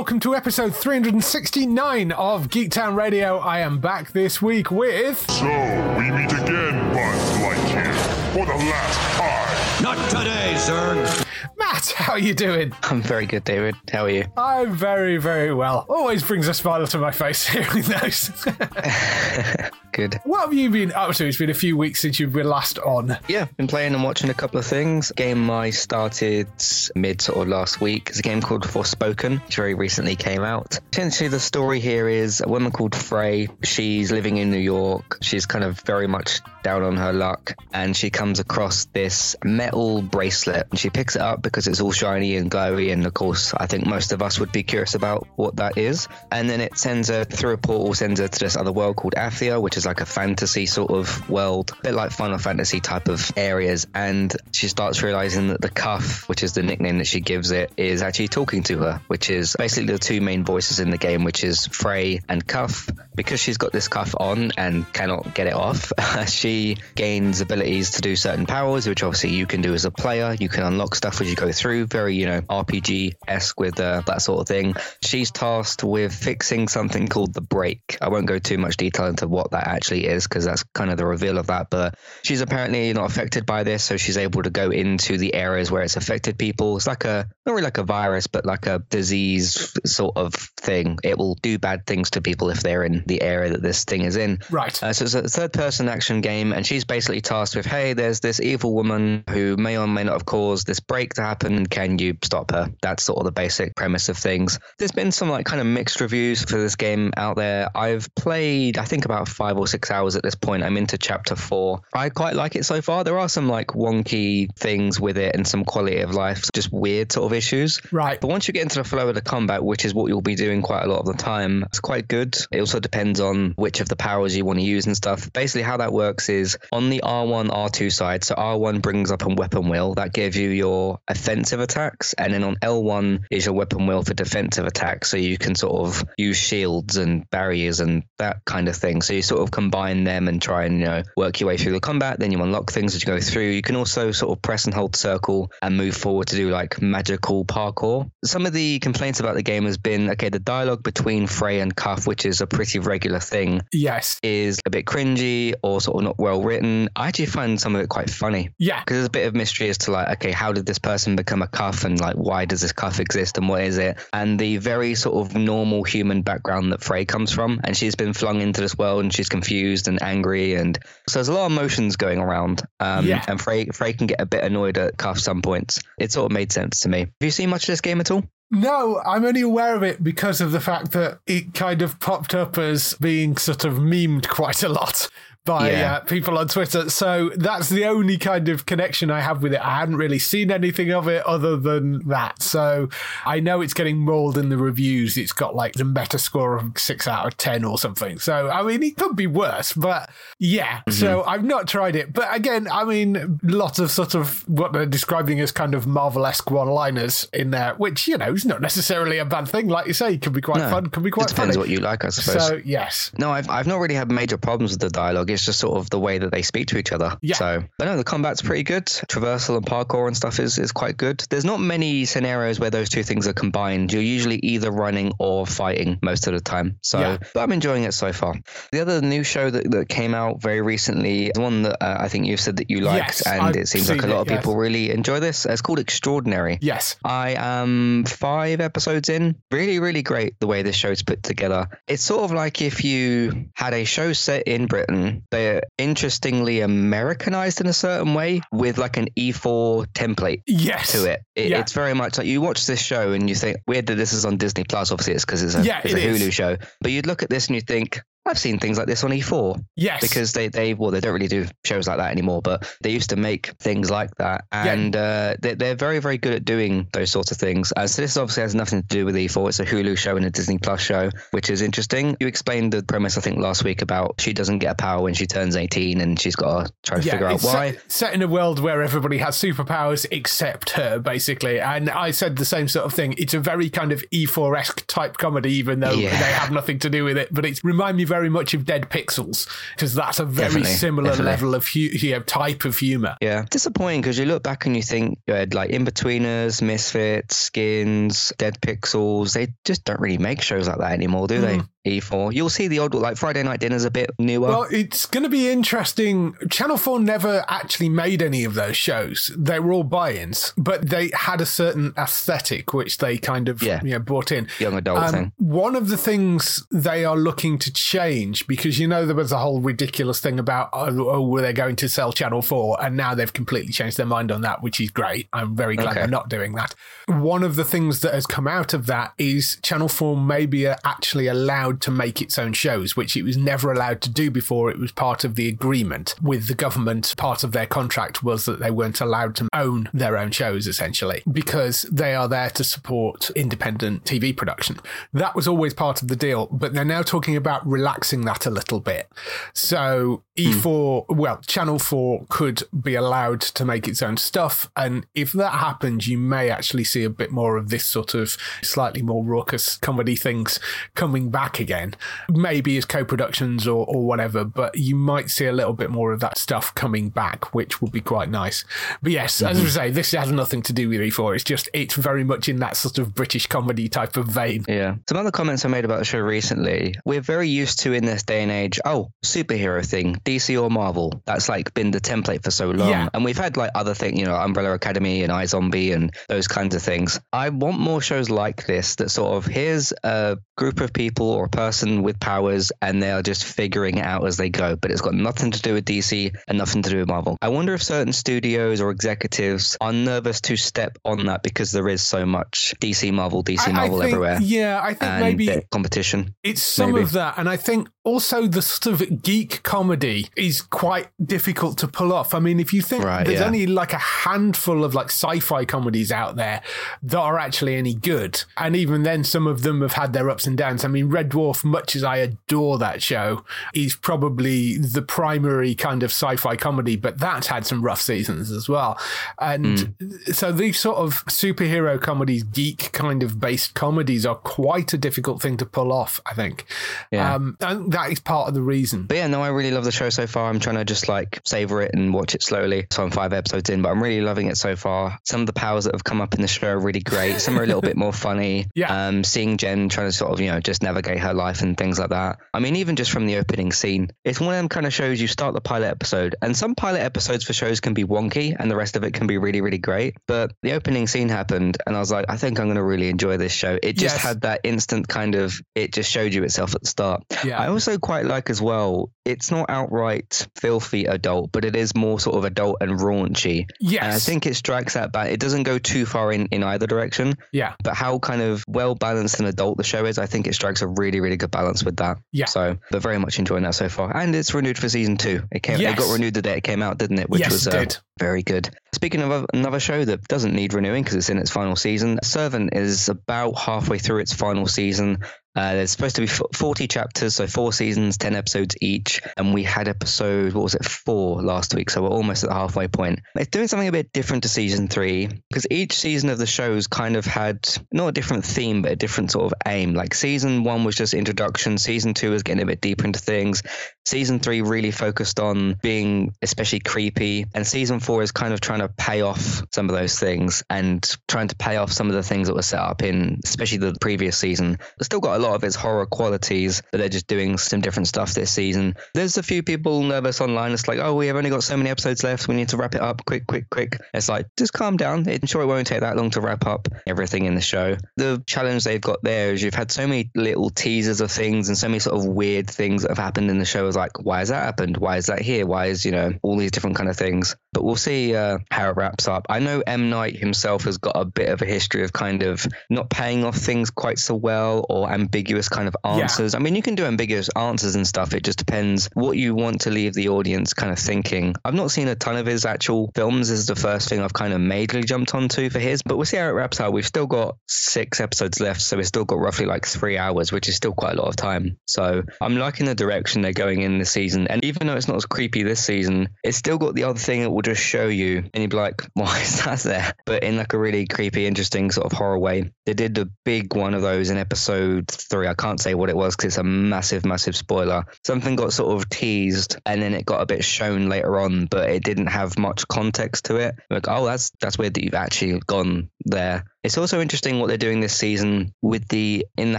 welcome to episode 369 of Geektown Radio. I am back this week with. So, we meet again, Buzz Lightyear, for the last time. Not today, sir. Matt, how are you doing? I'm very good, David. How are you? I'm very, very well. Always brings a smile to my face hearing those. Good. what have you been up to? It's been a few weeks since you've been last on. Yeah, been playing and watching a couple of things. Game I started mid sort of last week is a game called Forspoken, which very recently came out. Essentially, the story here is a woman called Frey. She's living in New York. She's kind of very much down on her luck, and she comes across this metal bracelet, and she picks it up because it's all shiny and glowy. And of course, I think most of us would be curious about what that is. And then it sends her through a portal, sends her to this other world called Athia, which is like a fantasy sort of world, a bit like Final Fantasy type of areas. And she starts realizing that the cuff, which is the nickname that she gives it, is actually talking to her, which is basically the two main voices in the game, which is Frey and Cuff. Because she's got this cuff on and cannot get it off, she gains abilities to do certain powers, which obviously you can do as a player. You can unlock stuff as you go through, very, you know, RPG esque with uh, that sort of thing. She's tasked with fixing something called the break. I won't go too much detail into what that actually is because that's kind of the reveal of that. But she's apparently not affected by this, so she's able to go into the areas where it's affected people. It's like a, not really like a virus, but like a disease sort of thing. It will do bad things to people if they're in the area that this thing is in. Right. Uh, so it's a third person action game, and she's basically tasked with hey, there's this evil woman who may or may not have caused this break to happen. Can you stop her? That's sort of the basic premise of things. There's been some like kind of mixed reviews for this game out there. I've played, I think, about five or six hours at this point. I'm into chapter four. I quite like it so far. There are some like wonky things with it and some quality of life, just weird sort of issues. Right. But once you get into the flow of the combat, which is what you'll be doing quite a lot of the time, it's quite good. It also depends on which of the powers you want to use and stuff. Basically, how that works is on the R1, R2 side. So R1 brings up a weapon wheel that gives you your offensive attacks, and then on L1 is your weapon wheel for defensive attacks. So you can sort of use shields and barriers and that kind of thing. So you sort of combine them and try and you know work your way through the combat. Then you unlock things as you go through. You can also sort of press and hold circle and move forward to do like magical parkour. Some of the complaints about the game has been okay, the dialogue between Frey and Cuff, which is a pretty regular thing, Yes. is a bit cringy or sort of not well written. I actually find some of it quite funny Yeah. because there's a bit of mystery as to like, okay, how did this person become a cuff and like why does this cuff exist and what is it? And the very sort of normal human background that Frey comes from, and she's been flung into this world and she's confused and angry, and so there's a lot of emotions going around. Um, Yeah. And Frey Frey can get a bit annoyed at Cuff some points. It sort of made sense to me. Have you seen much of this game at all? No, I'm only aware of it because of the fact that it kind of popped up as being sort of memed quite a lot by Yeah. uh, people on Twitter. So that's the only kind of connection I have with it. I hadn't really seen anything of it other than that. So I know it's getting mauled in the reviews. It's got like the meta score of six out of 10 or something. So, I mean, it could be worse, but yeah. So I've not tried it. But again, I mean, lots of sort of what they're describing as kind of Marvel esque one liners in there, which, you know, is not necessarily a bad thing. Like you say, it can be quite No, fun, can be It quite depends funny. what you like, I suppose. So, yes. No, I've, I've not really had major problems with the dialogue. It's just sort of the way that they speak to each other. Yeah. So, but no, the combat's pretty good. Traversal and parkour and stuff is, is quite good. There's not many scenarios where those two things are combined. You're usually either running or fighting most of the time. So, Yeah. but I'm enjoying it so far. The other new show that, that came out very recently, is one that uh, I think you've said that you liked, Yes, and I've it seems like a lot it, of people yes. really enjoy this. It's called Extraordinary. Yes. I am five episodes in. Really, really great the way this show's put together. It's sort of like if you had a show set in Britain, they're interestingly Americanized in a certain way with like an E4 template Yes. to it. it Yeah. It's very much like you watch this show and you think, weird that this is on Disney Plus. Obviously, it's because it's a, Yeah, it's a it is. Hulu show. But you'd look at this and you think, I've seen things like this on E4 Yes. because they, they well they don't really do shows like that anymore but they used to make things like that and uh, they, they're very very good at doing those sorts of things uh, so this obviously has nothing to do with E4 it's a Hulu show and a Disney Plus show which is interesting you explained the premise I think last week about she doesn't get a power when she turns 18 and she's got to try to figure out it's why Set, set in a world where everybody has superpowers except her, basically. And I said the same sort of thing. It's a very kind of E4 esque type comedy, even though Yeah. they have nothing to do with it. But it remind me very much of Dead Pixels because that's a very Definitely, similar definitely. level of hu- you know, type of humor. Yeah, disappointing because you look back and you think you had like Inbetweeners, Misfits, Skins, Dead Pixels. They just don't really make shows like that anymore, do they? Hmm. E4. You'll see the old like Friday Night Dinner's a bit newer. Well, it's going to be interesting. Channel 4 never actually made any of those shows. They were all buy ins, but they had a certain aesthetic which they kind of Yeah. you know, brought in. Young adult Um, thing. One of the things they are looking to change, because you know there was a whole ridiculous thing about, oh, oh were they going to sell Channel 4? And now they've completely changed their mind on that, which is great. I'm very glad Okay. they're not doing that. One of the things that has come out of that is Channel 4 may be uh, actually allowed to make its own shows, which it was never allowed to do before. It was part of the agreement with the government. Part of their contract was that they weren't allowed to own their own shows, essentially, because they are there to support independent TV production. That was always part of the deal, but they're now talking about relaxing that a little bit. So E4, hmm. well, Channel 4 could be allowed to make its own stuff. And if that happens, you may actually see a bit more of this sort of slightly more raucous comedy things coming back again. Maybe as co productions or, or whatever, but you might see a little bit more of that stuff coming back, which would be quite nice. But yes, as mm-hmm. I say, this has nothing to do with E4. It's just, it's very much in that sort of British comedy type of vein. Yeah. Some other comments I made about the show recently. We're very used to in this day and age, oh, superhero thing, DC or Marvel. That's like been the template for so long. Yeah. And we've had like other things, you know, Umbrella Academy and iZombie and those kinds of things. I want more shows like this that sort of here's a group of people or person with powers and they are just figuring it out as they go, but it's got nothing to do with DC and nothing to do with Marvel. I wonder if certain studios or executives are nervous to step on that because there is so much DC Marvel, DC I- I Marvel think- everywhere Yeah, I think maybe competition. It's some Maybe. of that. And I think also the sort of geek comedy is quite difficult to pull off. I mean, if you think Right, there's yeah. only like a handful of like sci fi comedies out there that are actually any good. And even then, some of them have had their ups and downs. I mean, Red Dwarf, much as I adore that show, is probably the primary kind of sci fi comedy, but that's had some rough seasons as well. And Hmm. so these sort of superhero comedies, geek kind of based comedies, are quite a difficult thing to pull off, I think. Yeah. Um, and that is part of the reason. But yeah, no, I really love the show so far. I'm trying to just like savor it and watch it slowly. So I'm five episodes in, but I'm really loving it so far. Some of the powers that have come up in the show are really great. Some are a little bit more funny. Yeah. Um, seeing Jen trying to sort of, you know, just navigate her life and things like that. I mean, even just from the opening scene, it's one of them kind of shows you start the pilot episode, and some pilot episodes for shows can be wonky and the rest of it can be really, really great. But the opening scene happened, and I was like, I think I'm going to really enjoy this show. It just Yes. had that instant kind of, it just showed you itself at the start. Yeah. I also quite like as well, it's not outright filthy adult, but it is more sort of adult and raunchy. Yes. And I think it strikes that balance. It doesn't go too far in, in either direction, yeah. but how kind of well balanced and adult the show is, I think it strikes a really, really good balance with that. Yeah. So, but very much enjoying that so far. And it's renewed for season two. It came, Yes. it got renewed the day it came out, didn't it? Which Yes, was it uh, did. very good. Speaking of another show that doesn't need renewing because it's in its final season, Servant is about halfway through its final season. Uh, there's supposed to be 40 chapters, so four seasons, 10 episodes each. And we had episode, what was it, four last week. So we're almost at the halfway point. It's doing something a bit different to season three because each season of the shows kind of had not a different theme, but a different sort of aim. Like season one was just introduction, season two was getting a bit deeper into things. Season three really focused on being especially creepy. And season four is kind of trying to pay off some of those things and trying to pay off some of the things that were set up in, especially the previous season. It's still got a lot of its horror qualities, but they're just doing some different stuff this season. There's a few people nervous online. It's like, oh, we have only got so many episodes left. We need to wrap it up quick, quick, quick. It's like, just calm down. I'm sure it won't take that long to wrap up everything in the show. The challenge they've got there is you've had so many little teasers of things and so many sort of weird things that have happened in the show. Is like, why has that happened? Why is that here? Why is, you know, all these different kind of things. But we'll see uh, how it wraps up. I know M. Night himself has got a bit of a history of kind of not paying off things quite so well or ambiguous kind of answers. I mean, you can do ambiguous answers and stuff. It just depends what you want to leave the audience kind of thinking. I've not seen a ton of his actual films. This is the first thing I've kind of majorly jumped onto for his, but we'll see how it wraps up. We've still got six episodes left, so we've still got roughly like three hours, which is still quite a lot of time. So I'm liking the direction they're going in this season. And even though it's not as creepy this season, it's still got the other thing that will just show you, and you'd be like, why is that there? But in like a really creepy, interesting sort of horror way. They did a big one of those in episode three. I can't say what it was because it's a massive, massive spoiler. Something got sort of teased and then it got a bit shown later on, but it didn't have much context to it. Like, oh, that's that's weird that you've actually gone there. It's also interesting what they're doing this season with the in the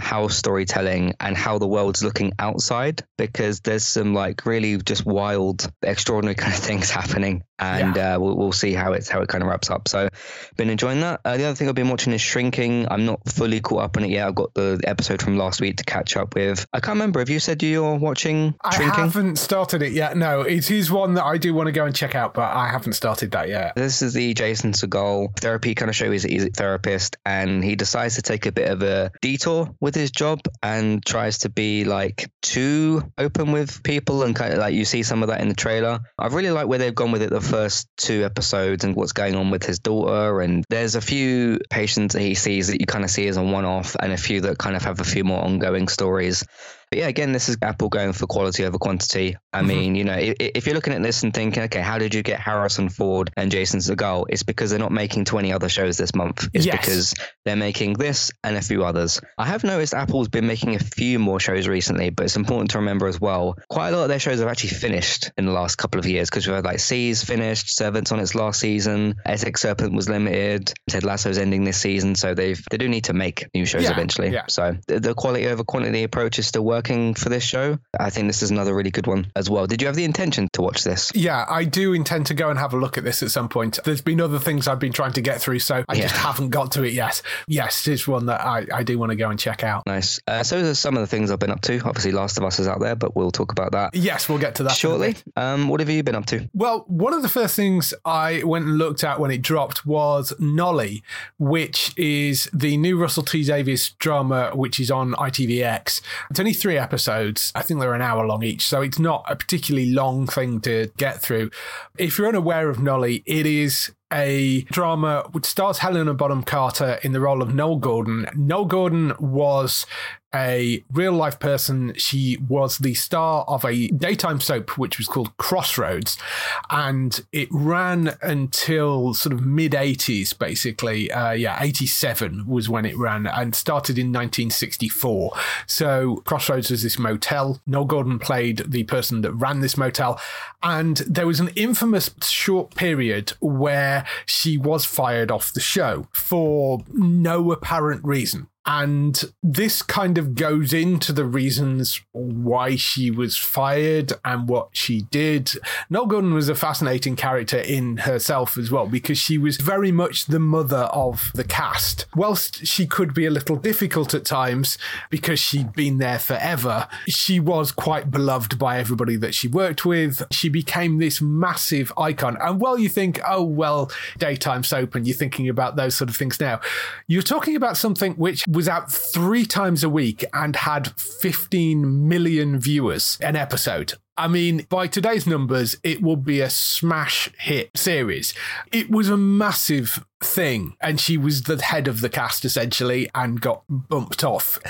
house storytelling and how the world's looking outside because there's some like really just wild, extraordinary kind of things happening. And yeah. uh, we'll, we'll see how it's how it kind of wraps up. So, been enjoying that. Uh, the other thing I've been watching is Shrinking. I'm not fully caught up on it yet. I've got the episode from last week to catch up with. I can't remember. Have you said you're watching Shrinking? I haven't started it yet. No, it is one that I do want to go and check out, but I haven't started that yet. This is the Jason Segel therapy kind of show. He's, he's a therapist, and he decides to take a bit of a detour with his job and tries to be like too open with people, and kind of like you see some of that in the trailer. I really like where they've gone with it the first two episodes and what's going on with his daughter. And there's a few patients that he sees that you kind of see as a one off, and a few that kind of have a few more ongoing stories. But yeah, again, this is Apple going for quality over quantity. I mm-hmm. mean, you know, if, if, you're looking at this and thinking, okay, how did you get Harrison Ford and Jason Segel? It's because they're not making 20 other shows this month. It's yes. because they're making this and a few others. I have noticed Apple's been making a few more shows recently, but it's important to remember as well, quite a lot of their shows have actually finished in the last couple of years because we've had like C's finished, Servants on its last season, Essex Serpent was limited, Ted Lasso's ending this season. So they've, they do need to make new shows yeah, eventually. Yeah. So the, the quality over quantity approach is still working working for this show. I think this is another really good one as well. Did you have the intention to watch this? Yeah, I do intend to go and have a look at this at some point. There's been other things I've been trying to get through, so I yeah. just haven't got to it yet. Yes, it's one that I, I do want to go and check out. Nice. Uh, so there's some of the things I've been up to. Obviously, Last of Us is out there, but we'll talk about that. Yes, we'll get to that shortly. Um, what have you been up to? Well, one of the first things I went and looked at when it dropped was Nolly, which is the new Russell T Davies drama, which is on ITVX. It's only three episodes. I think they're an hour long each, so it's not a particularly long thing to get through. If you're unaware of Nolly, it is a drama which stars Helena Bonham Carter in the role of Noele Gordon. Noele Gordon was a real life person. She was the star of a daytime soap which was called Crossroads, and it ran until sort of mid 80s, basically. Uh, yeah, 87 was when it ran and started in 1964. So Crossroads was this motel. Noele Gordon played the person that ran this motel, and there was an infamous short period where she was fired off the show for no apparent reason. And this kind of goes into the reasons why she was fired and what she did. Noele Gordon was a fascinating character in herself as well, because she was very much the mother of the cast. Whilst she could be a little difficult at times because she'd been there forever, she was quite beloved by everybody that she worked with. She became this massive icon. And while you think, oh, well, daytime soap, and you're thinking about those sort of things now, you're talking about something which was out three times a week and had 15 million viewers an episode. I mean, by today's numbers, it would be a smash hit series. It was a massive thing, and she was the head of the cast essentially and got bumped off.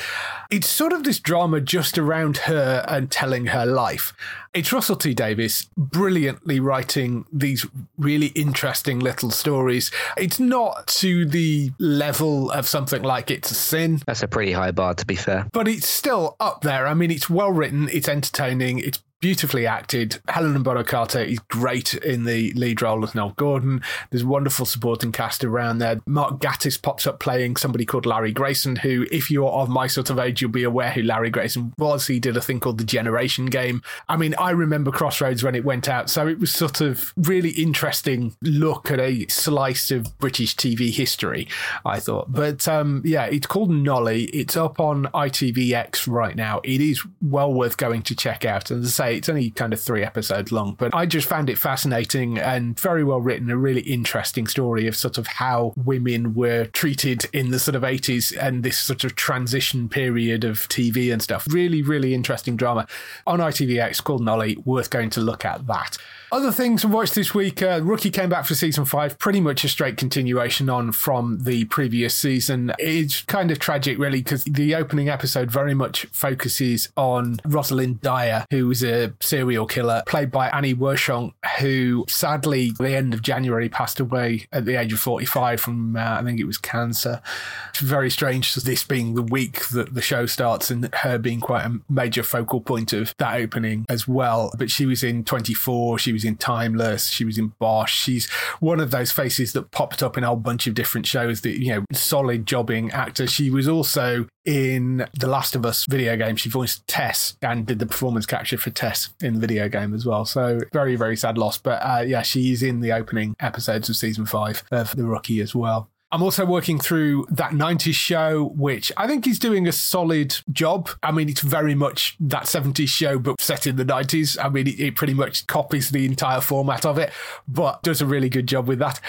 It's sort of this drama just around her and telling her life. It's Russell T Davies brilliantly writing these really interesting little stories. It's not to the level of something like It's a Sin. That's a pretty high bar, to be fair. But it's still up there. I mean, it's well written, it's entertaining, it's beautifully acted. Helen Bonham Carter is great in the lead role as Noele Gordon. There's wonderful supporting cast around there. Mark Gatiss pops up playing somebody called Larry Grayson, who, if you're of my sort of age, you'll be aware who Larry Grayson was. He did a thing called the Generation Game. I mean, I remember Crossroads when it went out, so it was sort of really interesting look at a slice of British TV history, I thought. But um, yeah, it's called Nolly. It's up on ITVX right now. It is well worth going to check out. And as I say, it's only kind of three episodes long, but I just found it fascinating and very well written. A really interesting story of sort of how women were treated in the sort of 80s and this sort of transition period of TV and stuff. Really, really interesting drama on ITVX called Nolly. Worth going to look at that. Other things we watched this week uh, Rookie came back for season five, pretty much a straight continuation on from the previous season. It's kind of tragic, really, because the opening episode very much focuses on Rosalind Dyer, who was a serial killer, played by Annie Wersching, who sadly, at the end of January, passed away at the age of 45 from, uh, I think it was cancer. It's very strange, this being the week that the show starts and her being quite a major focal point of that opening as well. But she was in 24, she was in Timeless, she was in Bosch. She's one of those faces that popped up in a whole bunch of different shows that, you know, solid jobbing actor. She was also in The Last of Us video game. She voiced Tess and did the performance capture for Tess in the video game as well. So very, very sad loss. But uh, yeah, she's in the opening episodes of season five of The Rookie as well. I'm also working through that 90s show, which I think is doing a solid job. I mean, it's very much that 70s show, but set in the 90s. I mean, it, it, pretty much copies the entire format of it, but does a really good job with that.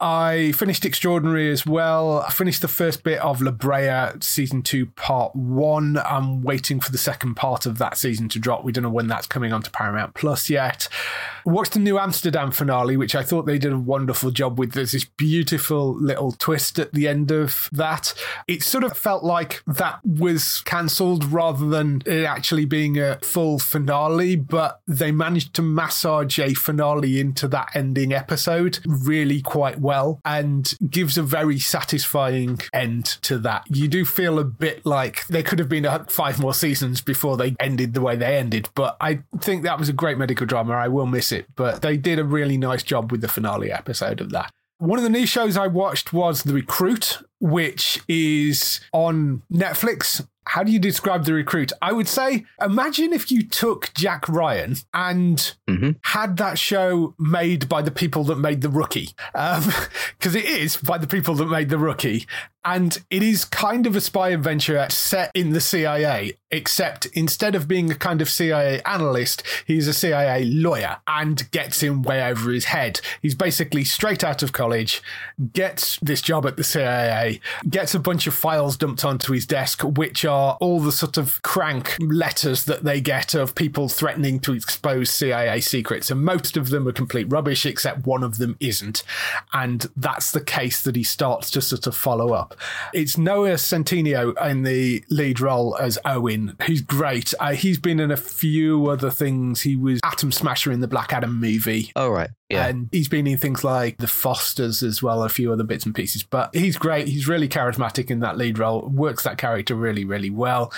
I finished Extraordinary as well. I finished the first bit of La Brea season two, part one. I'm waiting for the second part of that season to drop. We don't know when that's coming onto Paramount Plus yet. Watched the new Amsterdam finale, which I thought they did a wonderful job with. There's this beautiful little twist at the end of that. It sort of felt like that was cancelled rather than it actually being a full finale, but they managed to massage a finale into that ending episode really quite well and gives a very satisfying end to that. You do feel a bit like there could have been five more seasons before they ended the way they ended, but I think that was a great medical drama. I will miss it, but they did a really nice job with the finale episode of that. One of the new shows I watched was The Recruit, which is on Netflix. How do you describe The Recruit? I would say imagine if you took Jack Ryan and mm-hmm. had that show made by the people that made The Rookie. Because um, it is by the people that made The Rookie. And it is kind of a spy adventure set in the CIA, except instead of being a kind of CIA analyst, he's a CIA lawyer and gets him way over his head. He's basically straight out of college, gets this job at the CIA, gets a bunch of files dumped onto his desk, which are all the sort of crank letters that they get of people threatening to expose CIA secrets. And most of them are complete rubbish, except one of them isn't. And that's the case that he starts to sort of follow up. It's Noah Centineo in the lead role as Owen, who's great. Uh, he's been in a few other things. He was Atom Smasher in the Black Adam movie. Oh, right. Yeah. And he's been in things like The Fosters as well, a few other bits and pieces. But he's great. He's really charismatic in that lead role, works that character really, really well.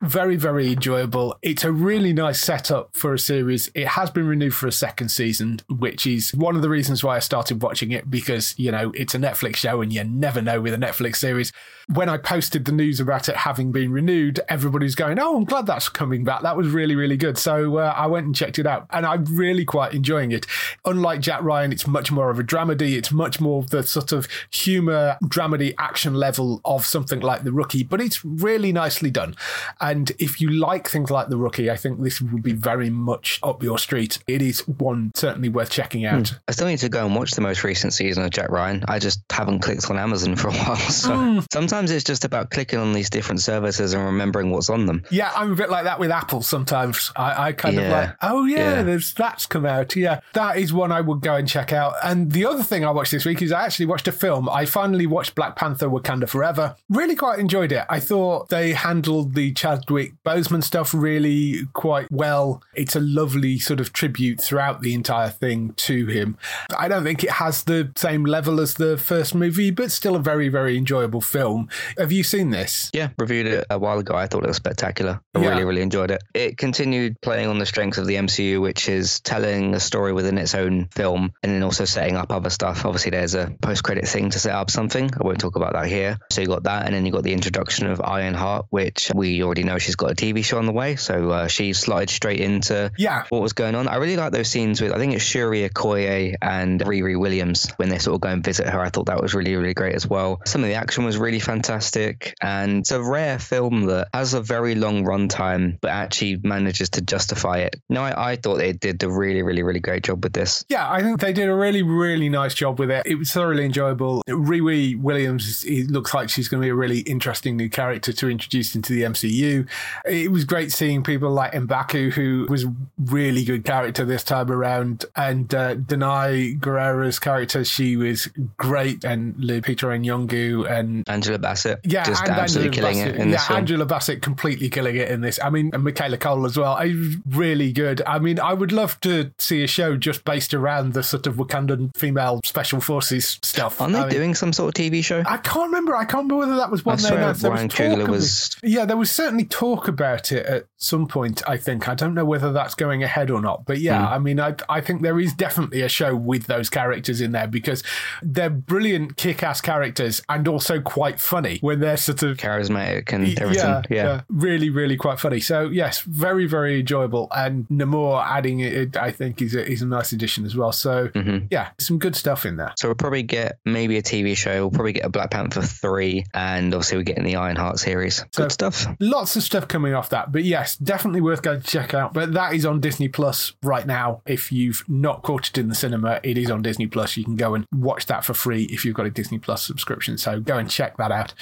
Very, very enjoyable. It's a really nice setup for a series. It has been renewed for a second season, which is one of the reasons why I started watching it because, you know, it's a Netflix show and you never know with a Netflix series. When I posted the news about it having been renewed, everybody's going, Oh, I'm glad that's coming back. That was really, really good. So uh, I went and checked it out and I'm really quite enjoying it. Unlike like Jack Ryan, it's much more of a dramedy. It's much more of the sort of humor, dramedy, action level of something like The Rookie, but it's really nicely done. And if you like things like The Rookie, I think this would be very much up your street. It is one certainly worth checking out. I still need to go and watch the most recent season of Jack Ryan. I just haven't clicked on Amazon for a while. So Hmm. sometimes it's just about clicking on these different services and remembering what's on them. Yeah, I'm a bit like that with Apple sometimes. I, I kind of like, oh yeah, Yeah. there's that's come out. Yeah, that is one I would go and check out. And the other thing I watched this week is I actually watched a film. I finally watched Black Panther: Wakanda Forever. Really quite enjoyed it. I thought they handled the Chadwick Boseman stuff really quite well. It's a lovely sort of tribute throughout the entire thing to him. I don't think it has the same level as the first movie, but still a very very enjoyable film. Have you seen this? Yeah, reviewed it a while ago. I thought it was spectacular. I Yeah. really, really enjoyed it. It continued playing on the strengths of the MCU, which is telling a story within its own film and then also setting up other stuff. Obviously, there's a post credit thing to set up something. I won't talk about that here. So you got that, and then you got the introduction of Ironheart, which we already know she's got a TV show on the way. So uh, she slotted straight into Yeah. what was going on. I really like those scenes with, I think it's Shuri Okoye and Riri Williams when they sort of go and visit her. I thought that was really, really great as well. Some of the action was really fantastic. And it's a rare film that has a very long runtime, but actually manages to justify it. No, I, I thought they did a really, really, really great job with this. Yeah, I think they did a really, really nice job with it. It was thoroughly enjoyable. Riri Williams, it looks like she's going to be a really interesting new character to introduce into the MCU. It was great seeing people like Mbaku, who was a really good character this time around, and uh, Danai Gurira's character, she was great, and Lupita Nyong'o, and Angela Bassett, yeah, just and absolutely Angela killing Bassett. it in yeah. Angela Bassett completely killing it in this. I mean, and Michaela Coel as well. I really good. I mean, I would love to see a show just based around the sort of Wakandan female special forces stuff. Aren't they I mean, doing some sort of TV show? I can't remember. I can't remember whether that was one I they announced. There Ryan Coogler was- it. Yeah, there was certainly talk about it at some point. I think. I don't know whether that's going ahead or not. But yeah, Hmm. I mean, I I think there is definitely a show with those characters in there because they're brilliant, kick-ass characters and also quite funny when they're sort of Charismatic and everything. Yeah, yeah. really, really quite funny. So yes, very, very enjoyable. And Namor adding it, I think, is a, is a nice addition as well. So Mm-hmm. yeah, some good stuff in there. So we'll probably get maybe a TV show. We'll probably get a Black Panther 3, and obviously we're getting the Ironheart series. So- Good stuff. Lots of stuff coming off that, but yes, definitely worth going to check out. But that is on Disney Plus right now. If you've not caught it in the cinema, it is on Disney Plus. You can go and watch that for free if you've got a Disney Plus subscription. So go and check that out.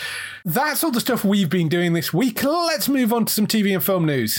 That's all the stuff we've been doing this week. Let's move on to some TV and film news.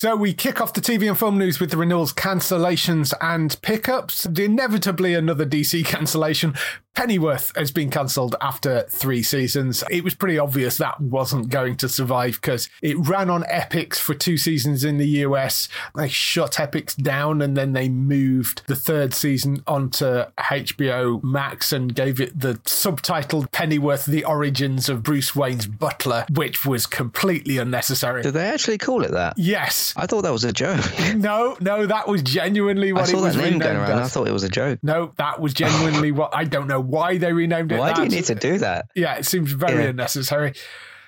So we kick off the TV and film news with the renewals, cancellations, and pickups. Inevitably, another DC cancellation. Pennyworth has been cancelled after three seasons. It was pretty obvious that wasn't going to survive because it ran on Epix for two seasons in the US. They shut Epix down and then they moved the third season onto HBO Max and gave it the subtitled Pennyworth: The Origins of Bruce Wayne's Butler, which was completely unnecessary. Did they actually call it that? Yes. I thought that was a joke. No, no, that was genuinely what I it saw was that name going around. I thought it was a joke. No, that was genuinely what I don't know why they renamed it. Why do you need to do that? Yeah, it seems very Yeah. unnecessary.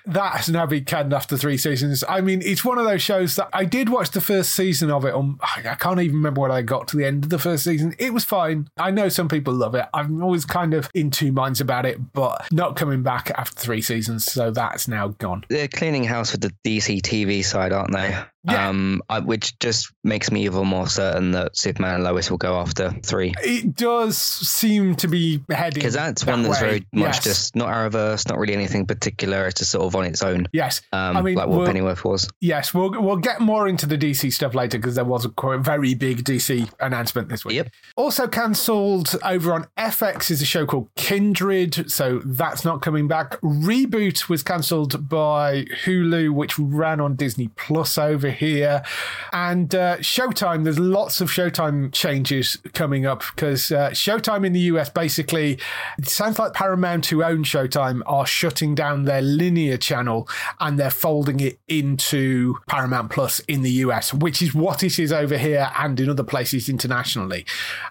That has now been canned after three seasons. I mean, it's one of those shows that I did watch the first season of it. On, I can't even remember when I got to the end of the first season. It was fine. I know some people love it. I'm always kind of in two minds about it, but not coming back after three seasons. So that's now gone. They're cleaning house with the DC TV side, aren't they? Yeah. Um, I, which just makes me even more certain that Superman and Lois will go after three. It does seem to be heading Because that's that one that's way. very much Yes. just not Arrowverse, not really anything particular. It's just sort of on its own. Yes, Um, I mean, like what we'll- Pennyworth was. Yes, we'll we'll get more into the DC stuff later because there was a quite very big DC announcement this week. Yep. Also cancelled over on FX is a show called Kindred, so that's not coming back. Reboot was cancelled by Hulu, which ran on Disney Plus over here, and uh, Showtime. There's lots of Showtime changes coming up because uh, Showtime in the US basically it sounds like Paramount, who own Showtime, are shutting down their linear channel and they're folding it into Paramount Plus in the US, which is what it is over here and in other places internationally.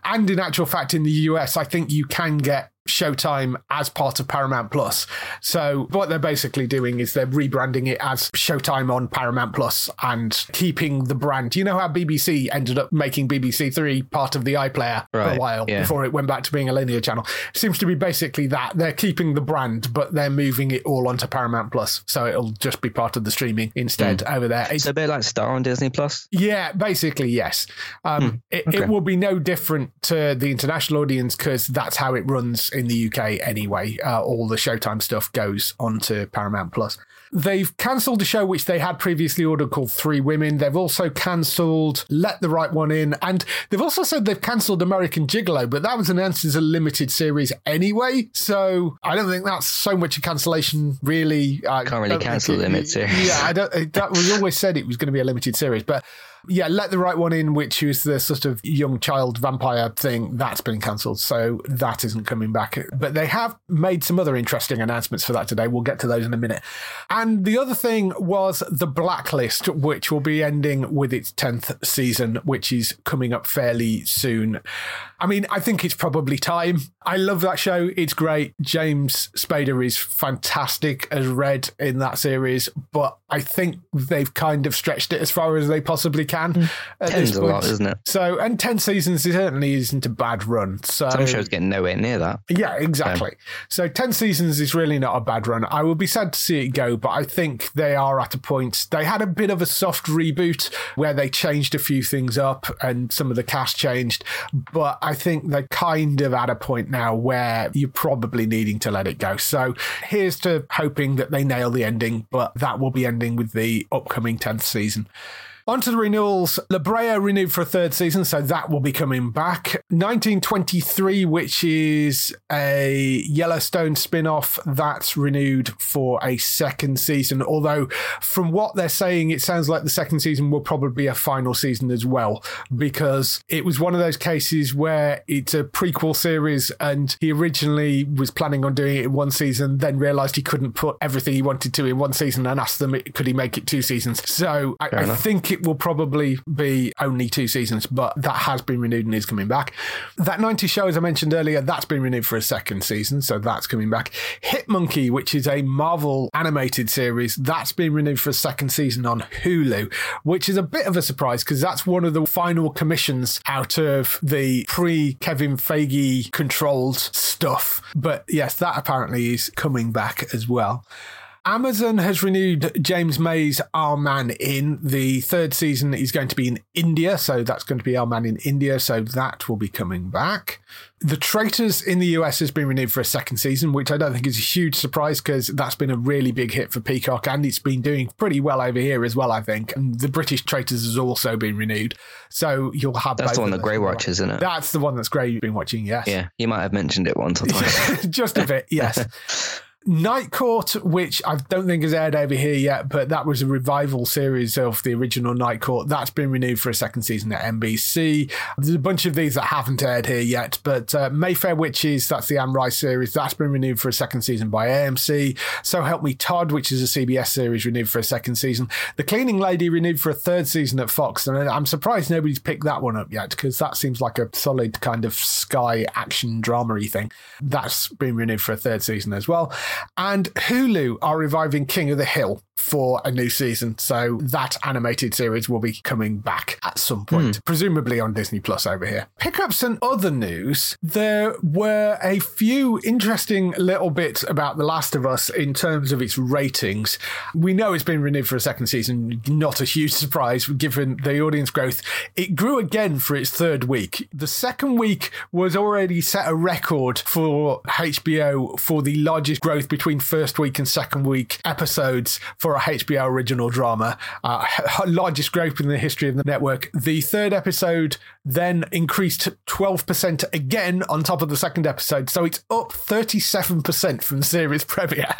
And in actual fact, in the US, I think you can get Showtime as part of Paramount Plus. So what they're basically doing is they're rebranding it as Showtime on Paramount Plus and keeping the brand. You know how BBC ended up making BBC Three part of the iPlayer for a while yeah. before it went back to being a linear channel. seems to be basically that. They're keeping the brand, but they're moving it all onto Paramount Plus. So it'll just be part of the streaming instead over there. It's It's a bit like Star on Disney Plus. yeah, basically, yes. Um, it, it okay. will be no different to the international audience because that's how it runs in the UK anyway. Uh, all the Showtime stuff goes onto Paramount Plus. They've cancelled a show which they had previously ordered called Three Women. They've also cancelled Let the Right One In. And they've also said they've cancelled American Gigolo, but that was announced as a limited series anyway. So I don't think that's so much a cancellation, really. I Can't really cancel it- limited series. Yeah, I don't. That was always said it was going to be a limited series, but yeah, let the right one in, which is the sort of young child vampire thing. That's been cancelled, so that isn't coming back. But they have made some other interesting announcements for that today. We'll get to those in a minute. And the other thing was the Blacklist, which will be ending with its tenth season, which is coming up fairly soon. I mean, I think it's probably time. I love that show. It's great. James Spader is fantastic as Red in that series, but I think they've kind of stretched it as far as they possibly can. Mm. at Ten's this a lot, isn't it? So, and 10 seasons certainly isn't a bad run. So, Some shows get nowhere near that. yeah, exactly. So 10 seasons is really not a bad run. I will be sad to see it go, but I think they are at a point. They had a bit of a soft reboot where they changed a few things up and some of the cast changed, but I think they're kind of at a point now where you're probably needing to let it go. So here's to hoping that they nail the ending, but that will be ending with the upcoming 10th season. On to the renewals. La Brea renewed for a third season, so that will be coming back. 1923, which is a Yellowstone spin off, that's renewed for a second season. Although, from what they're saying, it sounds like the second season will probably be a final season as well, because it was one of those cases where it's a prequel series and he originally was planning on doing it in one season, then realized he couldn't put everything he wanted to in one season and asked them, could he make it two seasons? So I, I think it will probably be only two seasons, but that has been renewed and is coming back. That 90 show, as I mentioned earlier, that's been renewed for a second season, so that's coming back. Hit Monkey, which is a Marvel animated series, that's been renewed for a second season on Hulu, which is a bit of a surprise because that's one of the final commissions out of the pre Kevin Feige controlled stuff. But yes, that apparently is coming back as well. Amazon has renewed James May's Our Man in. The third season He's going to be in India, so that's going to be Our Man in India, so that will be coming back. The Traitors in the US has been renewed for a second season, which I don't think is a huge surprise because that's been a really big hit for Peacock and it's been doing pretty well over here as well, I think. And the British Traitors has also been renewed. So you'll have That's the one that Grey watches, isn't it? That's the one that's Grey you've been watching, yes. Yeah, you might have mentioned it once or twice. Just a bit, yes. Night Court, which I don't think has aired over here yet, but that was a revival series of the original Night Court. That's been renewed for a second season at NBC. There's a bunch of these that haven't aired here yet, but uh, Mayfair Witches, that's the Anne Rice series, that's been renewed for a second season by AMC. So Help Me Todd, which is a CBS series, renewed for a second season. The Cleaning Lady renewed for a third season at Fox, and I'm surprised nobody's picked that one up yet because that seems like a solid kind of Sky action drama thing. That's been renewed for a third season as well. And Hulu are reviving King of the Hill for a new season. So that animated series will be coming back at some point, hmm. presumably on Disney Plus over here. Pick up some other news. There were a few interesting little bits about The Last of Us in terms of its ratings. We know it's been renewed for a second season, not a huge surprise given the audience growth. It grew again for its third week. The second week was already set a record for HBO for the largest growth between first week and second week episodes for a HBO original drama, uh, largest growth in the history of the network. The third episode then increased 12% again on top of the second episode. So it's up 37% from the series premiere,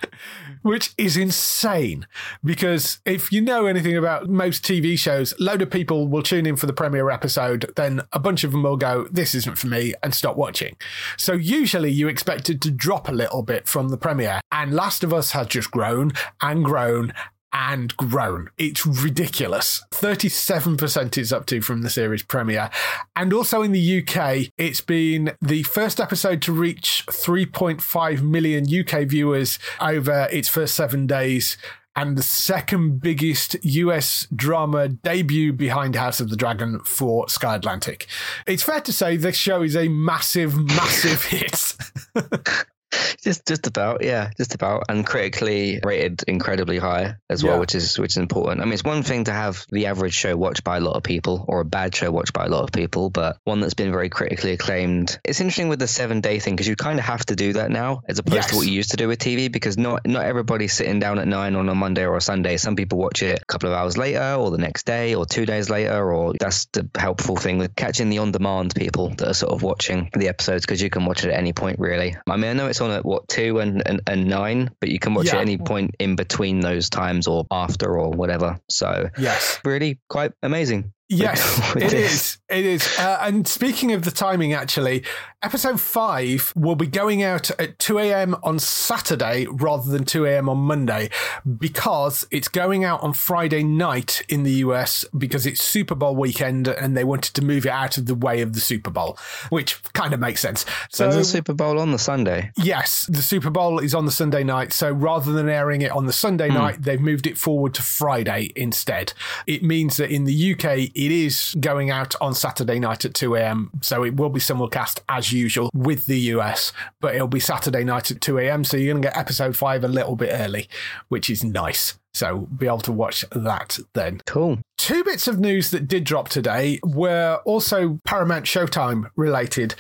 which is insane. Because if you know anything about most TV shows, load of people will tune in for the premiere episode, then a bunch of them will go, This isn't for me, and stop watching. So usually you expect it to drop a little bit from the premiere. And Last of Us has just grown and grown and grown. It's ridiculous. 37% is up to from the series premiere. And also in the UK, it's been the first episode to reach 3.5 million UK viewers over its first seven days. And the second biggest US drama debut behind House of the Dragon for Sky Atlantic. It's fair to say this show is a massive, massive hit. Just just about, yeah, just about, and critically rated incredibly high as well, Yeah. which is which is important. I mean, it's one thing to have the average show watched by a lot of people, or a bad show watched by a lot of people, but one that's been very critically acclaimed. It's interesting with the seven day thing because you kind of have to do that now, as opposed Yes. to what you used to do with TV, because not not everybody's sitting down at nine on a Monday or a Sunday. Some people watch it a couple of hours later, or the next day, or two days later, or that's the helpful thing with catching the on demand people that are sort of watching the episodes because you can watch it at any point, really. I mean, I know it's on at what two and, and, and nine, but you can watch Yeah. at any point in between those times or after or whatever. So yes. really quite amazing. Yes, it is. It is. Uh, and speaking of the timing, actually, episode five will be going out at 2 a.m. on Saturday rather than 2 a.m. on Monday because it's going out on Friday night in the US because it's Super Bowl weekend and they wanted to move it out of the way of the Super Bowl, which kind of makes sense. So, When's the Super Bowl on the Sunday? Yes, the Super Bowl is on the Sunday night. So rather than airing it on the Sunday night, they've moved it forward to Friday instead. It means that in the UK, it is going out on Saturday night at 2 a.m. So it will be simulcast as usual with the US, but it'll be Saturday night at 2 a.m. So you're going to get episode five a little bit early, which is nice. So be able to watch that then. Cool. Two bits of news that did drop today were also Paramount Showtime related.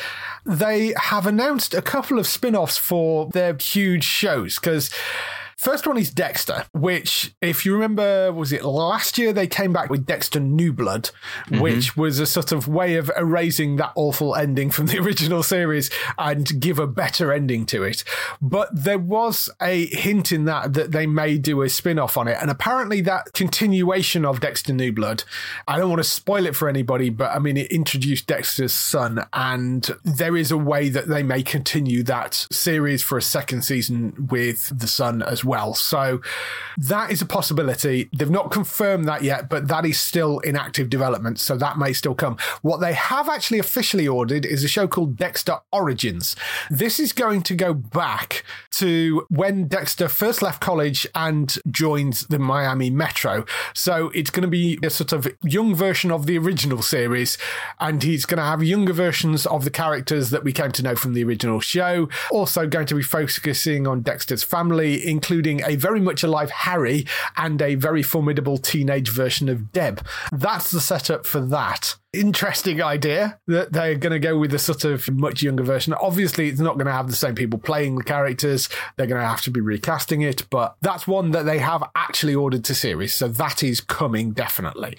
They have announced a couple of spin offs for their huge shows because. First one is Dexter, which, if you remember, was it last year they came back with Dexter New Blood, mm-hmm. which was a sort of way of erasing that awful ending from the original series and give a better ending to it. But there was a hint in that that they may do a spin off on it. And apparently, that continuation of Dexter New Blood, I don't want to spoil it for anybody, but I mean, it introduced Dexter's son, and there is a way that they may continue that series for a second season with the son as well. So that is a possibility. They've not confirmed that yet, but that is still in active development. So that may still come. What they have actually officially ordered is a show called Dexter Origins. This is going to go back to when Dexter first left college and joins the Miami Metro. So it's going to be a sort of young version of the original series, and he's going to have younger versions of the characters that we came to know from the original show. Also, going to be focusing on Dexter's family, including a very much alive Harry and a very formidable teenage version of Deb. That's the setup for that interesting idea that they're going to go with a sort of much younger version. Obviously, it's not going to have the same people playing the characters. They're going to have to be recasting it, but that's one that they have actually ordered to series. So that is coming definitely.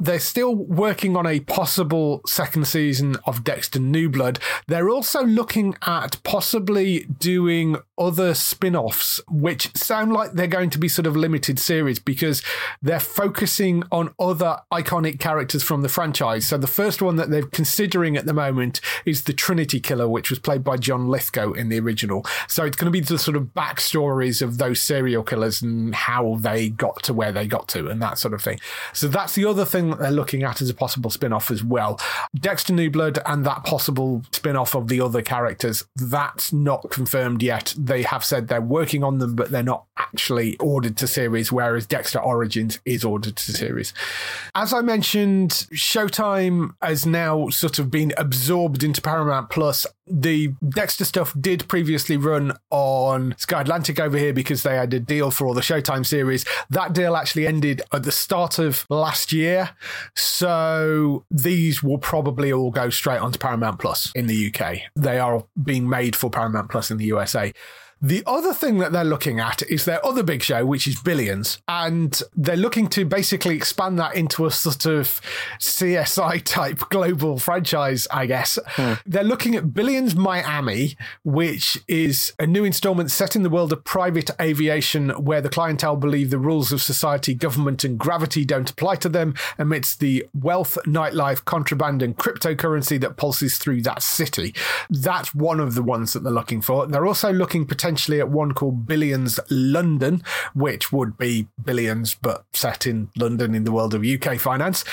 They're still working on a possible second season of Dexter New Blood. They're also looking at possibly doing other spin offs, which sound like they're going to be sort of limited series because they're focusing on other iconic characters from the franchise. So the first one that they're considering at the moment is the Trinity Killer, which was played by John Lithgow in the original. So it's going to be the sort of backstories of those serial killers and how they got to where they got to and that sort of thing. So that's the other thing they're looking at as a possible spin off as well. Dexter New Blood and that possible spin off of the other characters, that's not confirmed yet. They have said they're working on them, but they're not actually ordered to series, whereas Dexter Origins is ordered to series. As I mentioned, Showtime has now sort of been absorbed into Paramount Plus. The Dexter stuff did previously run on Sky Atlantic over here because they had a deal for all the Showtime series. That deal actually ended at the start of last year. So these will probably all go straight onto Paramount Plus in the UK. They are being made for Paramount Plus in the USA. The other thing that they're looking at is their other big show, which is Billions. And they're looking to basically expand that into a sort of CSI type global franchise, I guess. Hmm. They're looking at Billions Miami, which is a new installment set in the world of private aviation where the clientele believe the rules of society, government, and gravity don't apply to them amidst the wealth, nightlife, contraband, and cryptocurrency that pulses through that city. That's one of the ones that they're looking for. They're also looking potentially at one called Billions London, which would be Billions but set in London in the world of UK finance.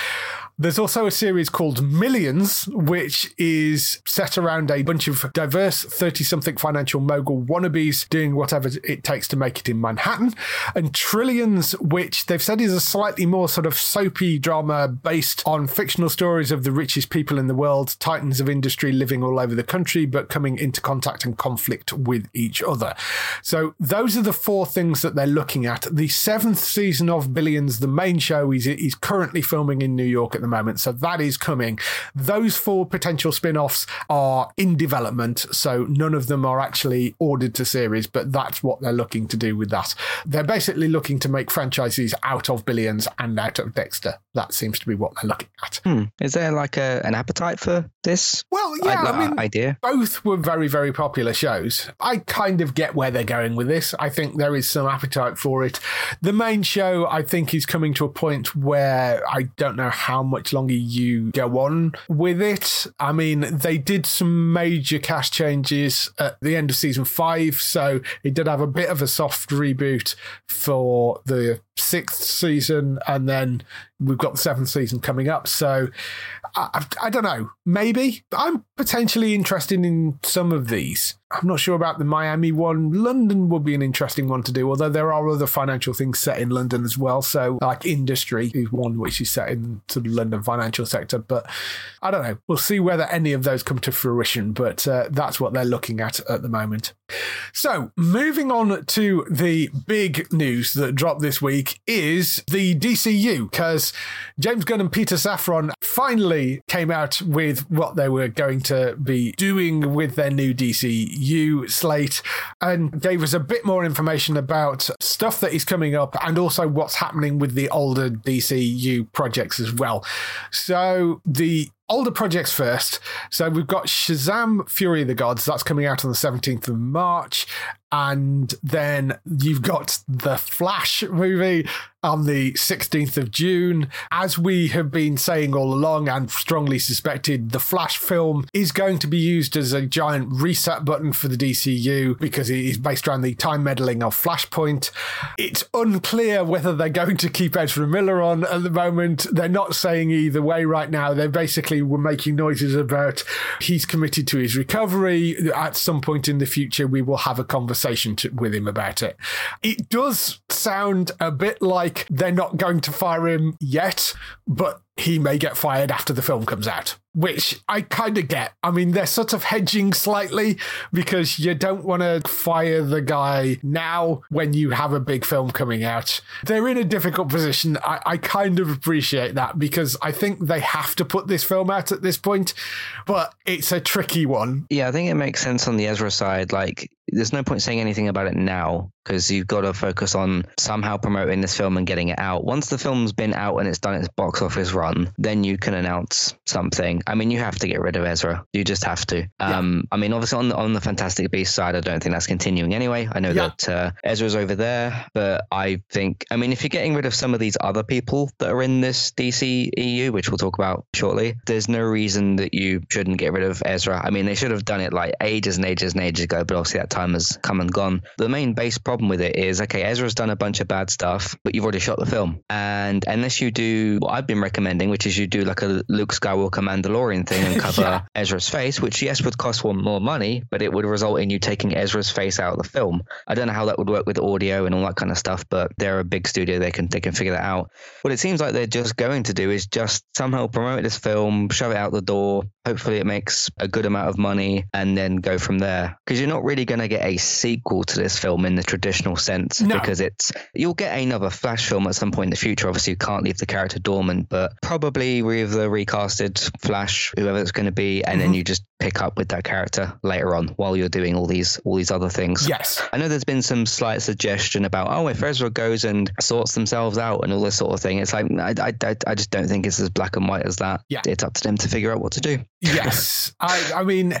There's also a series called Millions, which is set around a bunch of diverse 30 something financial mogul wannabes doing whatever it takes to make it in Manhattan. And Trillions, which they've said is a slightly more sort of soapy drama based on fictional stories of the richest people in the world, titans of industry living all over the country, but coming into contact and conflict with each other. So those are the four things that they're looking at. The seventh season of Billions, the main show, is, is currently filming in New York at the moment. So that is coming. Those four potential spin offs are in development. So none of them are actually ordered to series, but that's what they're looking to do with that. They're basically looking to make franchises out of Billions and out of Dexter. That seems to be what they're looking at. Hmm. Is there like a, an appetite for this? Well, yeah, I- I mean, idea. both were very, very popular shows. I kind of get where they're going with this. I think there is some appetite for it. The main show, I think, is coming to a point where I don't know how much longer you go on with it. I mean, they did some major cast changes at the end of season five, so it did have a bit of a soft reboot for the sixth season, and then we've got the seventh season coming up. So I, I, don't know. Maybe I'm potentially interested in some of these. I'm not sure about the Miami one. London would be an interesting one to do, although there are other financial things set in London as well. So, like industry is one which is set in the London financial sector. But I don't know. We'll see whether any of those come to fruition. But uh, that's what they're looking at at the moment. So, moving on to the big news that dropped this week is the DCU, because James Gunn and Peter Safran finally came out with what they were going to be doing with their new DCU slate and gave us a bit more information about stuff that is coming up and also what's happening with the older DCU projects as well. So, the older projects first. So we've got Shazam Fury of the Gods, that's coming out on the 17th of March. And then you've got the Flash movie on the 16th of June. As we have been saying all along and strongly suspected, the Flash film is going to be used as a giant reset button for the DCU because it is based around the time meddling of Flashpoint. It's unclear whether they're going to keep Ezra Miller on at the moment. They're not saying either way right now. They're basically were making noises about he's committed to his recovery. At some point in the future, we will have a conversation to, with him about it. It does sound a bit like they're not going to fire him yet, but he may get fired after the film comes out, which I kind of get. I mean, they're sort of hedging slightly because you don't want to fire the guy now when you have a big film coming out. They're in a difficult position. I, I kind of appreciate that because I think they have to put this film out at this point, but it's a tricky one. Yeah, I think it makes sense on the Ezra side. Like, there's no point saying anything about it now because you've got to focus on somehow promoting this film and getting it out. Once the film's been out and it's done its box office run, then you can announce something. I mean, you have to get rid of Ezra. You just have to. Um, I mean, obviously on the, on the Fantastic Beast side, I don't think that's continuing anyway. I know Yeah. that uh, Ezra's over there, but I think, I mean, if you're getting rid of some of these other people that are in this DC EU, which we'll talk about shortly, there's no reason that you shouldn't get rid of Ezra. I mean, they should have done it like ages and ages and ages ago, but obviously that time has come and gone. The main base problem with it is, okay, Ezra's done a bunch of bad stuff, but you've already shot the film, and unless you do what I've been recommending, which is you do like a Luke Skywalker Mandalorian thing and cover Yeah. Ezra's face, which yes would cost one more money, but it would result in you taking Ezra's face out of the film. I don't know how that would work with audio and all that kind of stuff, but they're a big studio; they can they can figure that out. What it seems like they're just going to do is just somehow promote this film, shove it out the door. Hopefully, it makes a good amount of money, and then go from there. Because you're not really going to get a sequel to this film in the traditional sense, No. because it's you'll get another Flash film at some point in the future. Obviously, you can't leave the character dormant, but probably with the recasted Flash, whoever it's going to be, and then mm-hmm. you just pick up with that character later on while you're doing all these all these other things. Yes. I know there's been some slight suggestion about, oh, if Ezra goes and sorts themselves out and all this sort of thing, it's like, I, I, I- just don't think it's as black and white as that. Yeah. It's up to them to figure out what to do. Yes, I, I mean,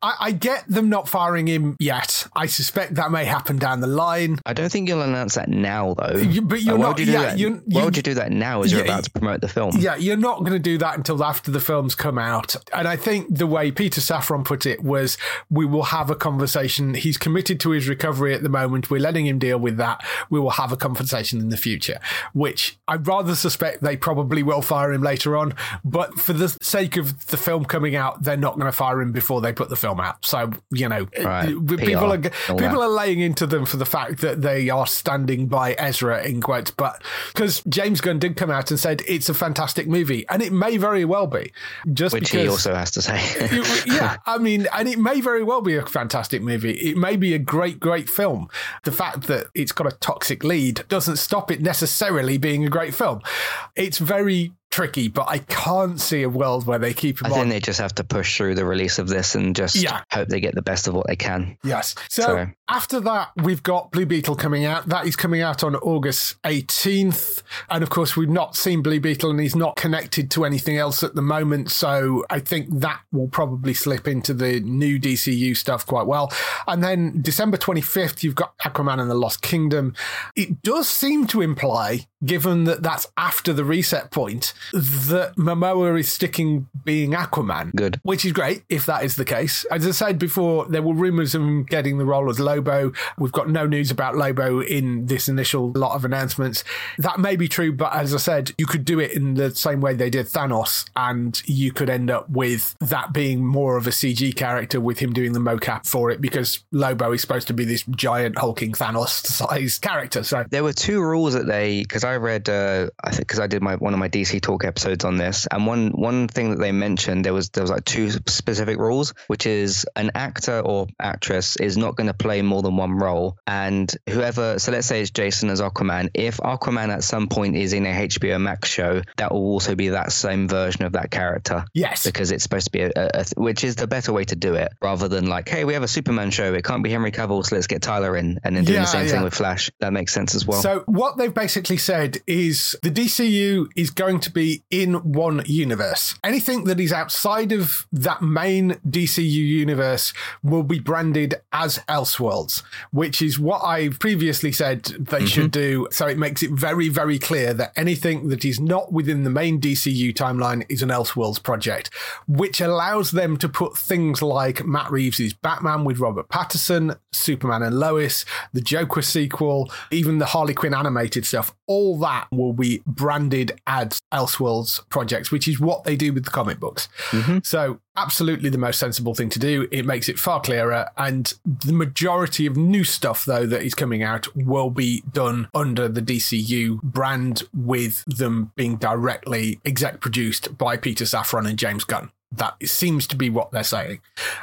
I, I get them not firing him yet. I suspect that may happen down the line. I don't think you'll announce that now, though. You- but you're Like, why not- Would you do yeah, that? you- why you- would you do that now as you're about to promote the film? Yeah, you're not going to do that until after the films come out. And I think the way Peter Safran put it was, we will have a conversation. He's committed to his recovery at the moment. We're letting him deal with that. We will have a conversation in the future, which I rather suspect they probably will fire him later on. But for the sake of the film coming out, they're not going to fire him before they put the film out. So, you know, Right, people are people that. are laying into them for the fact that they are standing by Ezra in quotes, but because James Gunn did come out and said it's a fantastic movie, and it may very well be, just Which because. he also has to say. Yeah, I mean, and it may very well be a fantastic movie. It may be a great, great film. The fact that it's got a toxic lead doesn't stop it necessarily being a great film. It's very tricky, but I can't see a world where they keep him I on. think they just have to push through the release of this and just Yeah. hope they get the best of what they can. Yes. So So- after that, we've got Blue Beetle coming out. That is coming out on August 18th. And of course, we've not seen Blue Beetle and he's not connected to anything else at the moment. So I think that will probably slip into the new DCU stuff quite well. And then December 25th, you've got Aquaman and the Lost Kingdom. It does seem to imply, given that that's after the reset point, that Momoa is sticking being Aquaman Good. which is great if that is the case. As I said before, there were rumors of him getting the role as Lobo. We've got no news about Lobo in this initial lot of announcements. That may be true, but as I said, you could do it in the same way they did Thanos, and you could end up with that being more of a CG character with him doing the mocap for it because Lobo is supposed to be this giant hulking Thanos sized character. So There were two rules that they because I read uh, I think because I did my one of my DC talk episodes on this and one one thing that they mentioned there was there was like two specific rules which is an actor or actress is not going to play more than one role. And whoever so let's say it's Jason as Aquaman. If Aquaman at some point is in a HBO Max show that will also be that same version of that character. Yes, because it's supposed to be a, a, which is the better way to do it rather than like hey we have a Superman show. It can't be Henry Cavill so let's get Tyler in and then doing Yeah, the same yeah. thing with Flash. That makes sense as well. So what they've basically said is the DCU is going to be in one universe. Anything that is outside of that main DCU universe will be branded as Elseworlds, which is what I previously said they mm-hmm. should do. So it makes it very, very clear that anything that is not within the main DCU timeline is an Elseworlds project, which allows them to put things like Matt Reeves' Batman with Robert Pattinson, Superman and Lois, the Joker sequel, even the Harley Quinn animated stuff, all that will be branded as Elseworlds projects, which is what they do with the comic books. Mm-hmm. So, absolutely the most sensible thing to do. It makes it far clearer. And the majority of new stuff, though, that is coming out will be done under the DCU brand with them being directly exec produced by Peter Safran and James Gunn. That seems to be what they're saying.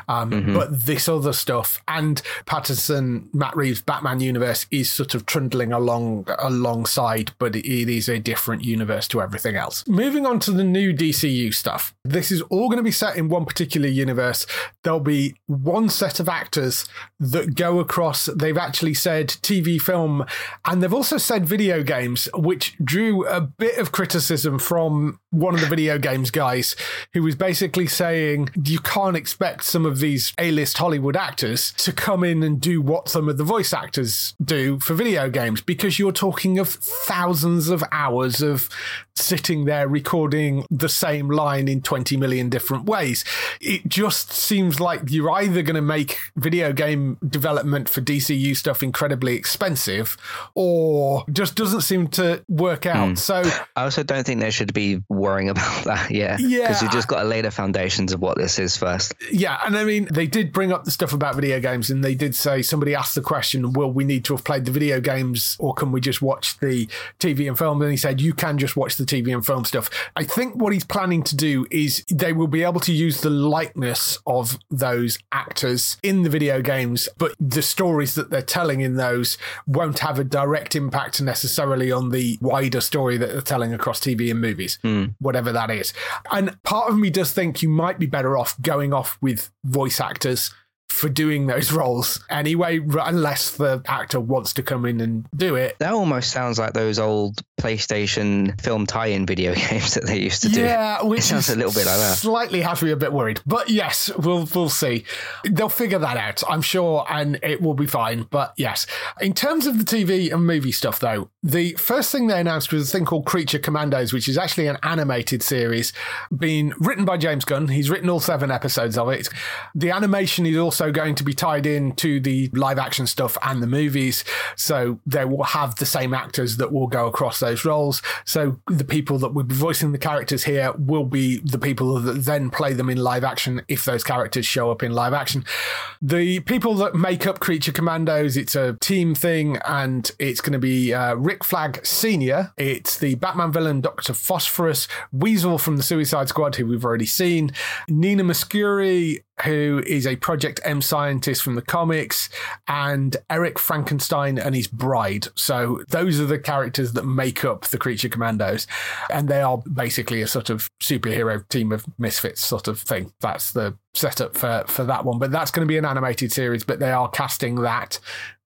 Um, But this other stuff and Pattinson, Matt Reeves' Batman universe is sort of trundling along alongside, but it is a different universe to everything else. Moving on to the new DCU stuff. This is all going to be set in one particular universe. There'll be one set of actors that go across, they've actually said TV, film, and they've also said video games, which drew a bit of criticism from one of the video games guys who was basically basically saying you can't expect some of these A-list Hollywood actors to come in and do what some of the voice actors do for video games because you're talking of thousands of hours of sitting there recording the same line in 20 million different ways. It just seems like you're either going to make video game development for DCU stuff incredibly expensive or just doesn't seem to work out. Hmm. So I also don't think they should be worrying about that. Yeah. Yeah. Because you've just got to lay the foundations of what this is first. Yeah, and I mean, they did bring up the stuff about video games, and they did say somebody asked the question, "Will we need to have played the video games, or can we just watch the TV and film?" And he said, "You can just watch the TV and film stuff." I think what he's planning to do is they will be able to use the likeness of those actors in the video games, but the stories that they're telling in those won't have a direct impact necessarily on the wider story that they're telling across TV and movies, hmm. whatever that is. And part of me does think you might be better off going off with voice actors for doing those roles anyway, unless the actor wants to come in and do it. That almost sounds like those old PlayStation film tie-in video games that they used to do. Yeah, which it sounds is a little bit like that. Slightly has me a bit worried, but yes, we'll we'll see. They'll figure that out, I'm sure, and it will be fine. But yes, in terms of the TV and movie stuff, though, the first thing they announced was a thing called Creature Commandos, which is actually an animated series, being written by James Gunn. He's written all seven episodes of it. The animation is also going to be tied in to the live action stuff and the movies, so they will have the same actors that will go across those roles. So the people that will be voicing the characters here will be the people that then play them in live action if those characters show up in live action. The people that make up Creature Commandos, it's a team thing, and it's going to be uh, Rick Flag Senior. It's the Batman villain Doctor Phosphorus, Weasel from the Suicide Squad, who we've already seen, Nina Mazursky, who is a Project M scientist from the comics, and Eric Frankenstein and his bride. So those are the characters that make up the Creature Commandos, and they are basically a sort of superhero team of misfits sort of thing. That's the setup for for that one. But that's going to be an animated series, but they are casting that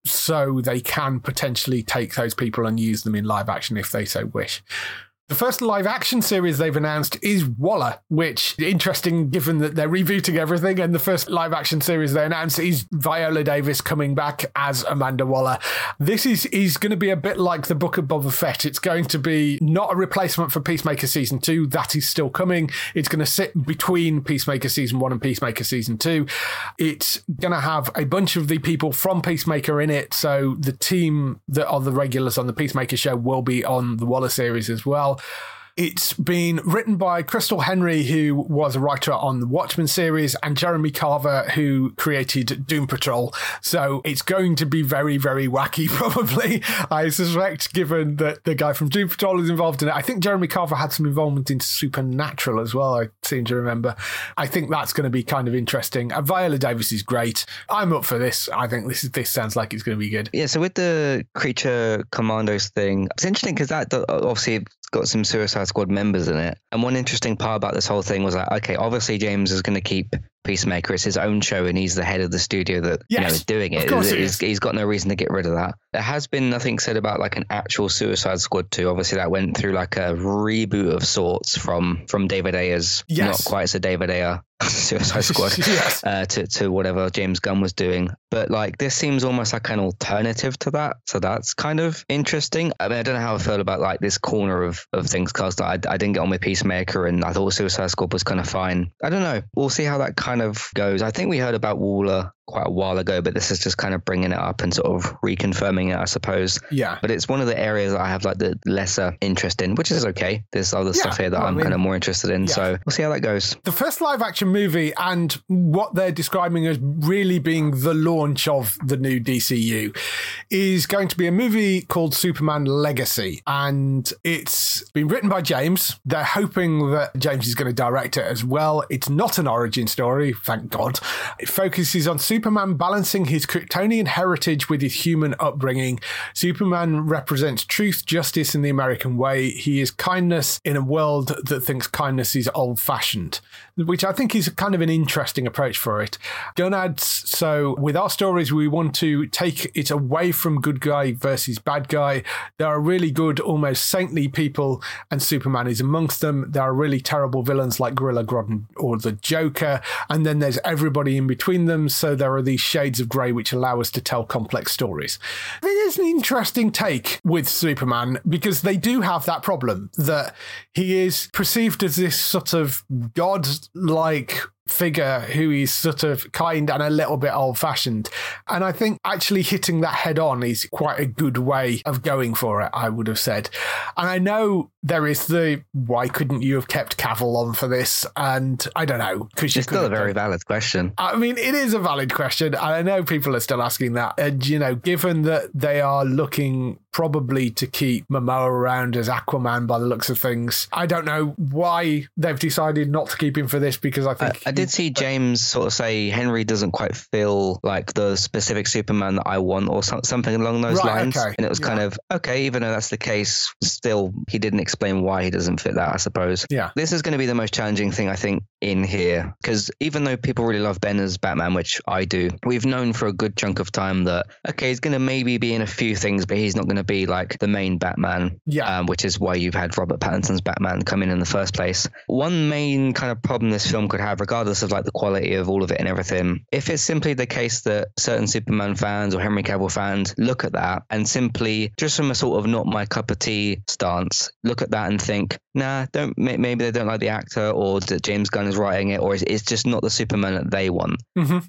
so they can potentially take those people and use them in live action if they so wish. The first live action series they've announced is Waller, which interesting given that they're rebooting everything. And the first live action series they announced is Viola Davis coming back as Amanda Waller. This is is going to be a bit like the Book of Boba Fett. It's going to be not a replacement for Peacemaker season two. That is still coming. It's going to sit between Peacemaker season one and Peacemaker season two. It's going to have a bunch of the people from Peacemaker in it. So the team that are the regulars on the Peacemaker show will be on the Waller series as well. It's been written by Christal Henry, who was a writer on the Watchmen series, and Jeremy Carver, who created Doom Patrol. So it's going to be very, very wacky, probably. I suspect, given that the guy from Doom Patrol is involved in it. I think Jeremy Carver had some involvement in Supernatural as well, I seem to remember. I think that's going to be kind of interesting. And Viola Davis is great. I'm up for this. I think this is, this sounds like it's going to be good. Yeah, so with the creature commandos thing, it's interesting because that obviously got some Suicide Squad members in it. And one interesting part about this whole thing was like, okay, obviously James is going to keep Peacemaker. It's his own show, and he's the head of the studio that you know is doing it. He's- is. he's got no reason to get rid of that. There has been nothing said about like an actual Suicide Squad 2. Obviously, that went through like a reboot of sorts from from David Ayer's Yes. not quite so David Ayer Suicide Squad Yes. uh, to to whatever James Gunn was doing. But like this seems almost like an alternative to that, so that's kind of interesting. I mean, I don't know how I feel about like this corner of of things because I, I didn't get on with Peacemaker and I thought Suicide Squad was kind of fine. I don't know. We'll see how that kind of goes. I think we heard about Waller quite a while ago, but this is just kind of bringing it up and sort of reconfirming it, I suppose. Yeah. But it's one of the areas that I have like the lesser interest in, which is okay. There's other Yeah, stuff here that well, I I'm mean, kind of more interested in. yeah. So we'll see how that goes. The first live action movie and what they're describing as really being the launch of the new DCU is going to be a movie called Superman Legacy. And it's been written by James. They're hoping that James is going to direct it as well. It's not an origin story, thank God. It focuses on Superman balancing his Kryptonian heritage with his human upbringing. Superman represents truth, justice in the American way. He is kindness in a world that thinks kindness is old fashioned, which I think is kind of an interesting approach for it. Gunn adds so with our stories, we want to take it away from good guy versus bad guy. There are really good, almost saintly people, and Superman is amongst them. There are really terrible villains like Gorilla Grodd or the Joker, and then there's everybody in between them. So there are these shades of grey which allow us to tell complex stories. It is an interesting take with Superman because they do have that problem that he is perceived as this sort of god like figure who is sort of kind and a little bit old fashioned. And I think actually hitting that head on is quite a good way of going for it, I would have said. And I know there is the why couldn't you have kept Cavill on for this? And I don't know because it's still a very valid question. I mean, it is a valid question. And I know people are still asking that. And, you know, given that they are looking probably to keep Momoa around as Aquaman by the looks of things, I don't know why they've decided not to keep him for this because I think. I, I did see James sort of say Henry doesn't quite feel like the specific Superman that I want, or so, something along those Right, lines. okay, And it was kind of okay, even though that's the case, still he didn't explain why he doesn't fit that. I suppose. Yeah. This is going to be the most challenging thing I think in here because even though people really love Ben as Batman, which I do, we've known for a good chunk of time that okay, he's going to maybe be in a few things, but he's not going to be like the main Batman. Yeah. Um, which is why you've had Robert Pattinson's Batman come in in the first place. One main kind of problem this film could have, regardless of like the quality of all of it and everything, if it's simply the case that certain Superman fans or Henry Cavill fans look at that and simply, just from a sort of not my cup of tea stance, look at that and think, nah, don't maybe they don't like the actor or that James Gunn is writing it, or it's, it's just not the Superman that they want,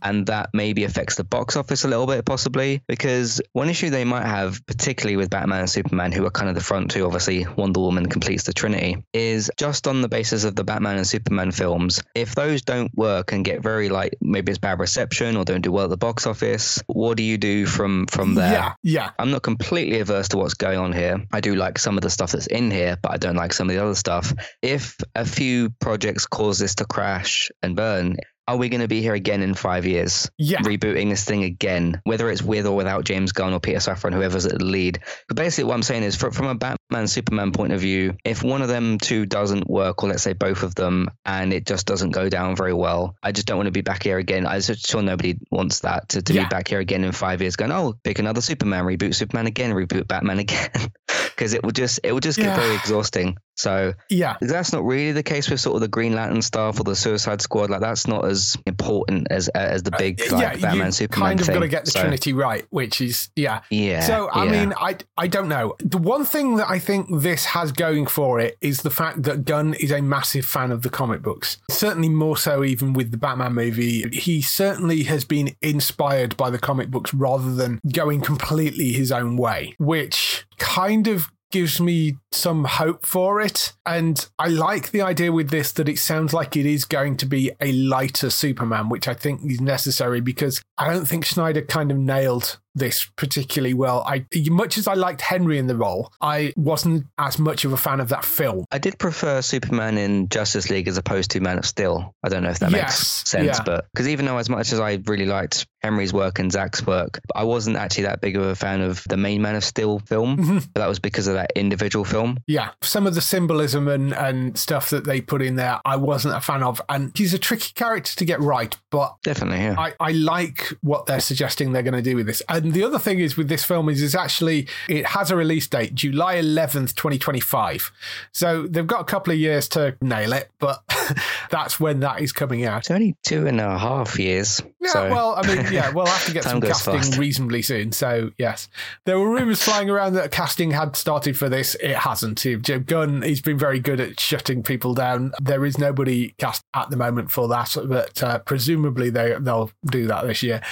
and that maybe affects the box office a little bit possibly because one issue they might have, particularly with Batman and Superman, who are kind of the front two, obviously Wonder Woman completes the Trinity, is just on the basis of the Batman and Superman films. If those don't work and get very like maybe it's bad reception or don't do well at the box office, what do you do from from there? Yeah, yeah. I'm not completely averse to what's going on here. I do like some of the stuff that's in here, but I don't like some of the other stuff. If a few projects cause this to crash and burn, are we going to be here again in five years? Yeah. Rebooting this thing again, whether it's with or without James Gunn or Peter Safran, whoever's at the lead. But basically, what I'm saying is, fr- from a Batman Superman point of view, if one of them two doesn't work, or let's say both of them, and it just doesn't go down very well, I just don't want to be back here again. I'm sure nobody wants that to, to Yeah. be back here again in five years, going, oh, pick another Superman, reboot Superman again, reboot Batman again, because it will just it will just get Yeah. very exhausting. So Yeah. that's not really the case with sort of the Green Lantern stuff or the Suicide Squad. Like that's not as important as as the big like, Uh, yeah, Batman you Superman kind of thing. got to get the So, Trinity right, which is yeah, Yeah, So I yeah. mean, I I don't know. The one thing that I think this has going for it is the fact that Gunn is a massive fan of the comic books. Certainly more so even with the Batman movie. He certainly has been inspired by the comic books rather than going completely his own way, which kind of gives me some hope for it. And I like the idea with this that it sounds like it is going to be a lighter Superman, which I think is necessary because I don't think Snyder kind of nailed this particularly well. I much as I liked Henry in the role, I wasn't as much of a fan of that film. I did prefer Superman in Justice League as opposed to Man of Steel. I don't know if that Yes, makes sense, yeah. but because even though as much as I really liked Henry's work and Zach's work, I wasn't actually that big of a fan of the main Man of Steel film. Mm-hmm. But that was because of that individual film. Yeah, some of the symbolism and, and stuff that they put in there, I wasn't a fan of. And he's a tricky character to get right, but Definitely, yeah. I, I like what they're suggesting they're going to do with this. And the other thing is with this film is it's actually it has a release date, July 11th, 2025. So they've got a couple of years to nail it, but that's when that is coming out. it's only two and a half years. Yeah, so- well, I mean, yeah, we'll have to get some casting fast. reasonably soon. So, yes, there were rumors flying around that casting had started for this. It hasn't. Jim Gunn, he's been very good at shutting people down. There is nobody cast at the moment for that, but uh, presumably they they'll do that this year.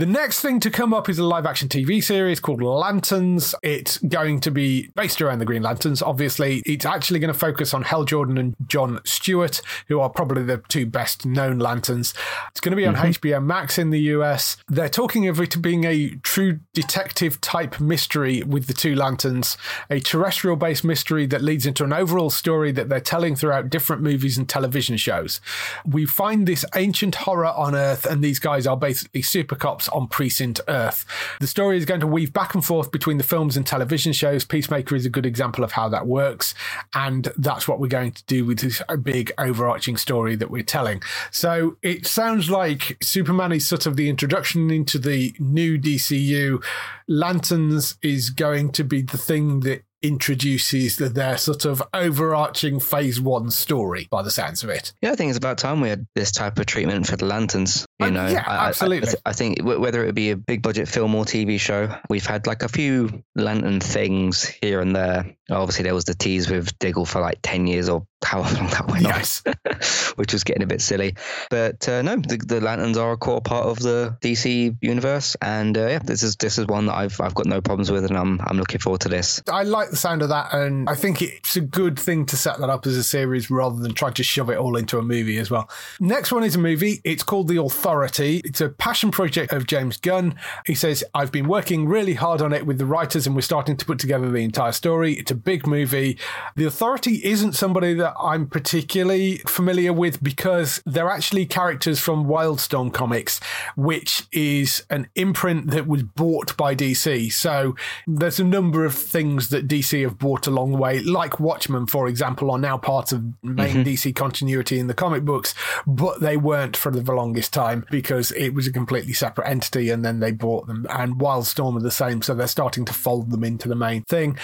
The next thing to come up is a live action TV series called Lanterns. It's going to be based around the Green Lanterns, obviously. It's actually going to focus on Hal Jordan and John Stewart, who are probably the two best known lanterns. It's going to be on mm-hmm. HBO Max in the US. They're talking of it being a true detective type mystery with the two lanterns, a terrestrial based mystery that leads into an overall story that they're telling throughout different movies and television shows. We find this ancient horror on Earth, and these guys are basically super cops on Precinct Earth. The story is going to weave back and forth between the films and television shows. Peacemaker is a good example of how that works, and that's what we're going to do with this big overarching story that we're telling. So it sounds like Superman is sort of the introduction into the new DCU. Lanterns is going to be the thing that introduces the, their sort of overarching phase one story by the sounds of it. Yeah, I think it's about time we had this type of treatment for the lanterns. You Uh, know, yeah, I- I- absolutely. I, I think whether it be a big budget film or TV show, we've had like a few lantern things here and there. Obviously, there was the tease with Diggle for like ten years or however long that went Yes. on, which was getting a bit silly. But uh, no, the, the lanterns are a core part of the DC universe, and uh, yeah, this is this is one that I've I've got no problems with, and I'm I'm looking forward to this. I like the sound of that, and I think it's a good thing to set that up as a series rather than try to shove it all into a movie as well. Next one is a movie. It's called The Authority. It's a passion project of James Gunn. He says, I've been working really hard on it with the writers, and we're starting to put together the entire story. It's a big movie. The Authority isn't somebody that I'm particularly familiar with because they're actually characters from Wildstorm Comics, which is an imprint that was bought by DC. So there's a number of things that DC have bought along the way, like Watchmen, for example, are now part of main mm-hmm. DC continuity in the comic books, but they weren't for the longest time because it was a completely separate entity and then they bought them. And Wildstorm are the same, so they're starting to fold them into the main thing.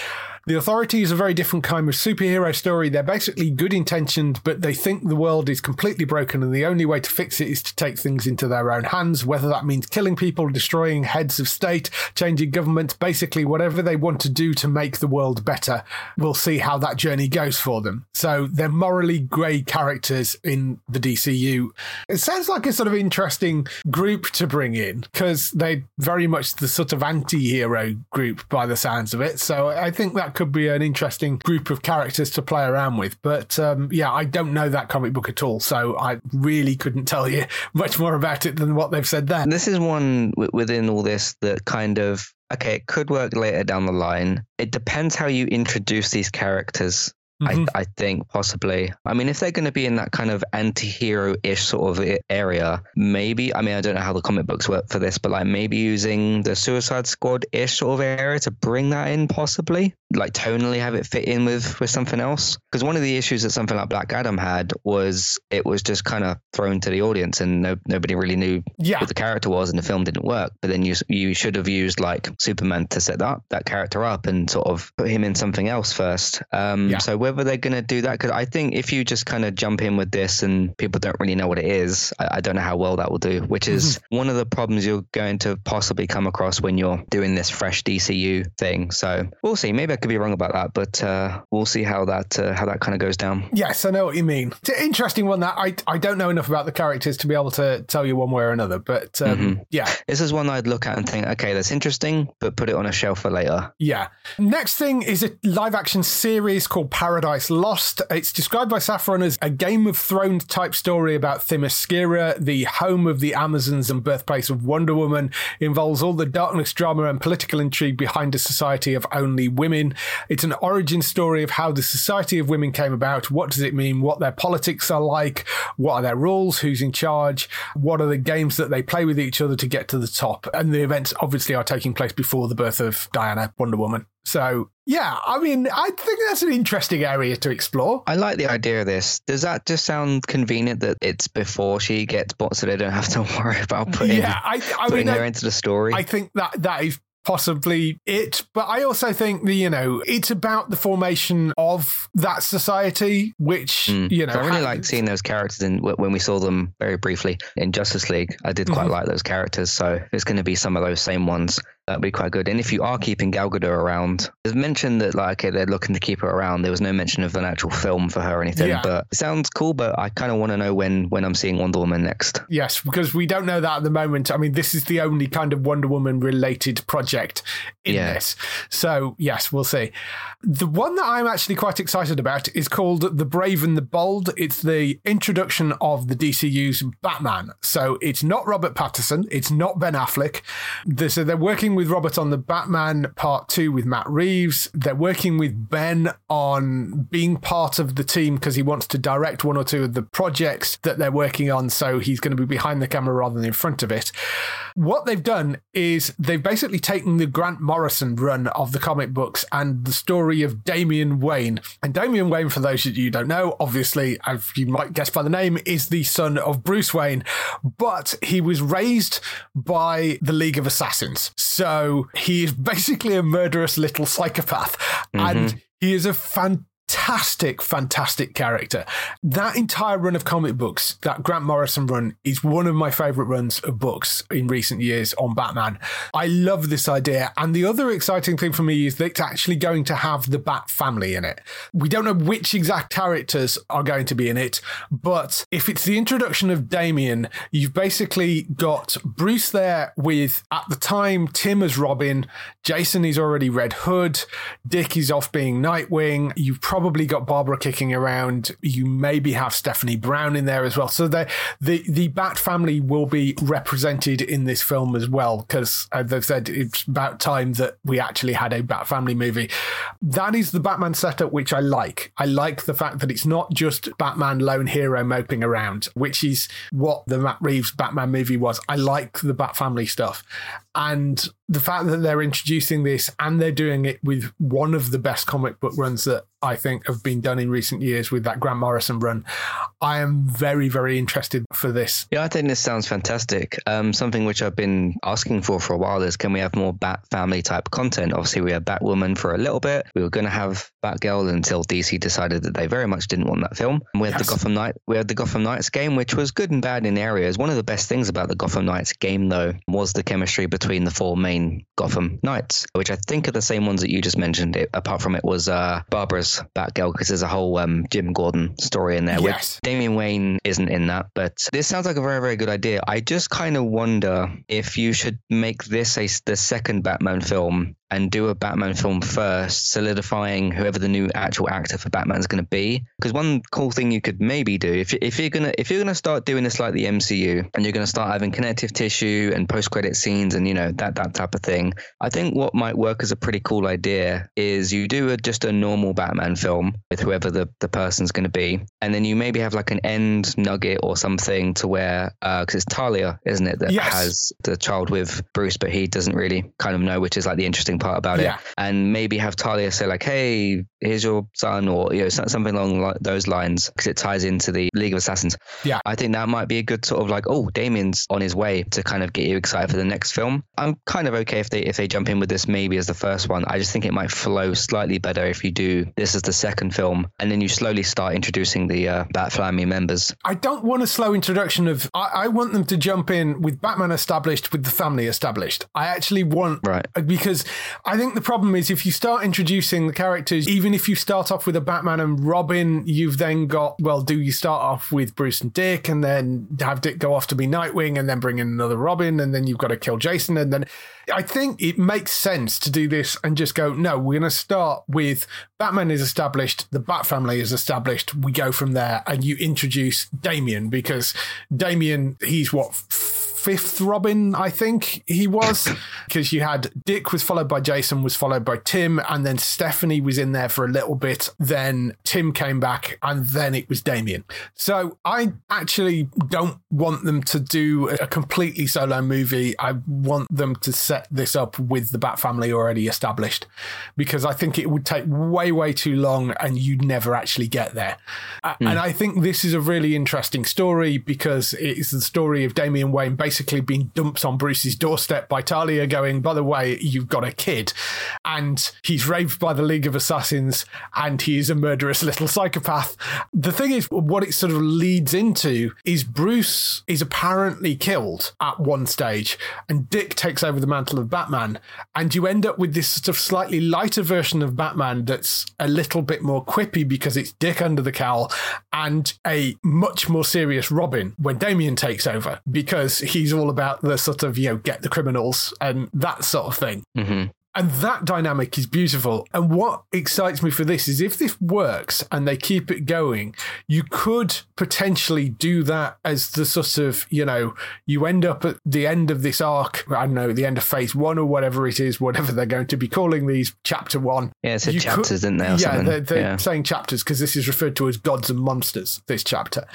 The Authority is a very different kind of superhero story. They're basically good intentioned, but they think the world is completely broken and the only way to fix it is to take things into their own hands, whether that means killing people, destroying heads of state, changing governments, basically whatever they want to do to make the world better. We'll see how that journey goes for them. So they're morally grey characters in the DCU. It sounds like a sort of interesting group to bring in because they're very much the sort of anti hero group by the sounds of it. So I think that could be an interesting group of characters to play around with. But um, yeah, I don't know that comic book at all. So I really couldn't tell you much more about it than what they've said there. This is one w- within all this that kind of okay, it could work later down the line. It depends how you introduce these characters. Mhm. I, I think possibly. I mean, if they're going to be in that kind of anti-hero-ish sort of area, maybe. I mean, I don't know how the comic books work for this, but like maybe using the Suicide Squad-ish sort of area to bring that in, possibly like tonally have it fit in with with something else. Because one of the issues that something like Black Adam had was it was just kind of thrown to the audience, and no, nobody really knew Yeah. what the character was, and the film didn't work. But then you you should have used like Superman to set that that character up and sort of put him in something else first. Um, Yeah. So whether they're going to do that, because I think if you just kind of jump in with this and people don't really know what it is, I, I don't know how well that will do. Which is one of the problems you're going to possibly come across when you're doing this fresh DCU thing. So we'll see. Maybe I could be wrong about that, but uh, we'll see how that uh, how that kind of goes down. Yes, I know what you mean. It's an interesting one that I I don't know enough about the characters to be able to tell you one way or another. But um, Mhm. yeah, This is one I'd look at and think, okay, that's interesting, but put it on a shelf for later. Yeah. Next thing is a live action series called Paradise Lost. It's described by Safran as a Game of Thrones type story about Themyscira, the home of the Amazons and birthplace of Wonder Woman. Involves all the darkness, drama, and political intrigue behind a society of only women. It's an origin story of how the society of women came about. What does it mean? What their politics are like? What are their rules? Who's in charge? What are the games that they play with each other to get to the top? And the events obviously are taking place before the birth of Diana, Wonder Woman. So, yeah, I mean, I think that's an interesting area to explore. I like the idea of this. Does that just sound convenient that it's before she gets bought so they don't have to worry about putting, yeah, I, I putting mean, her I, into the story? I think that that is possibly it. But I also think that, you know, it's about the formation of that society, which, Mm. you know, I really ha- like seeing those characters in when we saw them very briefly in Justice League. I did quite Mhm. like those characters. So it's going to be some of those same ones, That'd be quite good. And if you are keeping Gal Gadot around, there's mention that like okay, they're looking to keep her around. There was no mention of an actual film for her or anything. Yeah. But it sounds cool. But I kind of want to know when when I'm seeing Wonder Woman next. Yes, because we don't know that at the moment. I mean, this is the only kind of Wonder Woman related project in Yeah. this. So, yes, we'll see. The one that I'm actually quite excited about is called The Brave and the Bold. It's the introduction of the DCU's Batman. So, it's not Robert Pattinson, it's not Ben Affleck. So, they're working with Robert on the Batman Part 2 with Matt Reeves. They're working with Ben on being part of the team because he wants to direct one or two of the projects that they're working on. So he's going to be behind the camera rather than in front of it. What they've done is they've basically taken the Grant Morrison run of the comic books and the story of Damian Wayne. And Damian Wayne, for those of you who don't know, obviously, as you might guess by the name, is the son of Bruce Wayne, but he was raised by the League of Assassins. So he is basically a murderous little psychopath. And mm-hmm. he is a fantastic, fantastic fantastic character. That entire run of comic books, that Grant Morrison run, is one of my favorite runs of books in recent years on Batman. I love this idea. And the other exciting thing for me is that it's actually going to have the Bat family in it. We don't know which exact characters are going to be in it, but if it's the introduction of Damian, you've basically got Bruce there with, at the time, Tim as Robin, Jason is already Red Hood, Dick is off being Nightwing. You've probably got Barbara kicking around. You maybe have Stephanie Brown in there as well. So the the the Bat family will be represented in this film as well because as uh, I've said it's about time that we actually had a Bat family movie. That is the Batman setup which I like. I like the fact that it's not just Batman lone hero moping around, which is what the Matt Reeves Batman movie was. I like the Bat family stuff. And the fact that they're introducing this and they're doing it with one of the best comic book runs that I think have been done in recent years with that Grant Morrison run, I am very, very interested for this. Yeah, I think this sounds fantastic. Um, something which I've been asking for for a while is can we have more Bat family type content? Obviously, we had Batwoman for a little bit. We were going to have Batgirl until DC decided that they very much didn't want that film. And we had Yes. the Gotham Knight. We had the Gotham Knights game, which was good and bad in areas. One of the best things about the Gotham Knights game, though, was the chemistry between the four main Gotham Knights, which I think are the same ones that you just mentioned. It, apart from it was uh, Barbara's Batgirl, because there's a whole um, Jim Gordon story in there. which Yes. Damian Wayne isn't in that, but this sounds like a very, very good idea. I just kind of wonder if you should make this a, the second Batman film and do a Batman film first, solidifying whoever the new actual actor for Batman is going to be. Because one cool thing you could maybe do if, if you're gonna if you're gonna start doing this like the MCU and you're gonna start having connective tissue and post credit scenes and you know that that type of thing, I think what might work as a pretty cool idea is you do a, just a normal Batman film with whoever the the person's going to be, and then you maybe have like an end nugget or something to where uh, because it's Talia, isn't it, that Yes. has the child with Bruce, but he doesn't really kind of know, which is like the interesting part about Yeah. it. And maybe have Talia say like, "Hey, here's your son," or you know something along those lines, because it ties into the League of Assassins. Yeah. I think that might be a good sort of like, oh, Damian's on his way to kind of get you excited for the next film. I'm kind of okay if they if they jump in with this maybe as the first one. I just think it might flow slightly better if you do this as the second film, and then you slowly start introducing the uh, Bat family members. I don't want a slow introduction of. I, I want them to jump in with Batman established, with the family established. I actually want Right. because I think the problem is if you start introducing the characters, even if you start off with a Batman and Robin, you've then got well, do you start off with Bruce and Dick, and then have Dick go off to be Nightwing, and then bring in another Robin, and then you've got to kill Jason, and then I think it makes sense to do this and just go, no, we're going to start with Batman is established, the Bat family is established. We go from there, and you introduce Damian because Damian, he's what fifth Robin, I think he was, because you had Dick was followed by Jason, was followed by Tim, and then Stephanie was in there for a little bit. Then Tim came back, and then it was Damian. So I actually don't want them to do a completely solo movie. I want them to set this up with the Bat family already established, because I think it would take way, way too long, and you'd never actually get there. A- hmm. And I think this is a really interesting story because it is the story of Damian Wayne basically basically being dumped on Bruce's doorstep by Talia going, by the way, you've got a kid. And he's raped by the League of Assassins and he is a murderous little psychopath. The thing is, what it sort of leads into is Bruce is apparently killed at one stage and Dick takes over the mantle of Batman. And you end up with this sort of slightly lighter version of Batman that's a little bit more quippy because it's Dick under the cowl and a much more serious Robin when Damian takes over because he's all about the sort of, you know, get the criminals and that sort of thing. Mm-hmm. And that dynamic is beautiful. And what excites me for this is if this works and they keep it going, you could potentially do that as the sort of, you know, you end up at the end of this arc, I don't know, the end of phase one or whatever it is, whatever they're going to be calling these, chapter one. Yeah, it said You chapters, could- didn't they? Yeah, something? they're, they're yeah. saying chapters because this is referred to as gods and monsters, this chapter.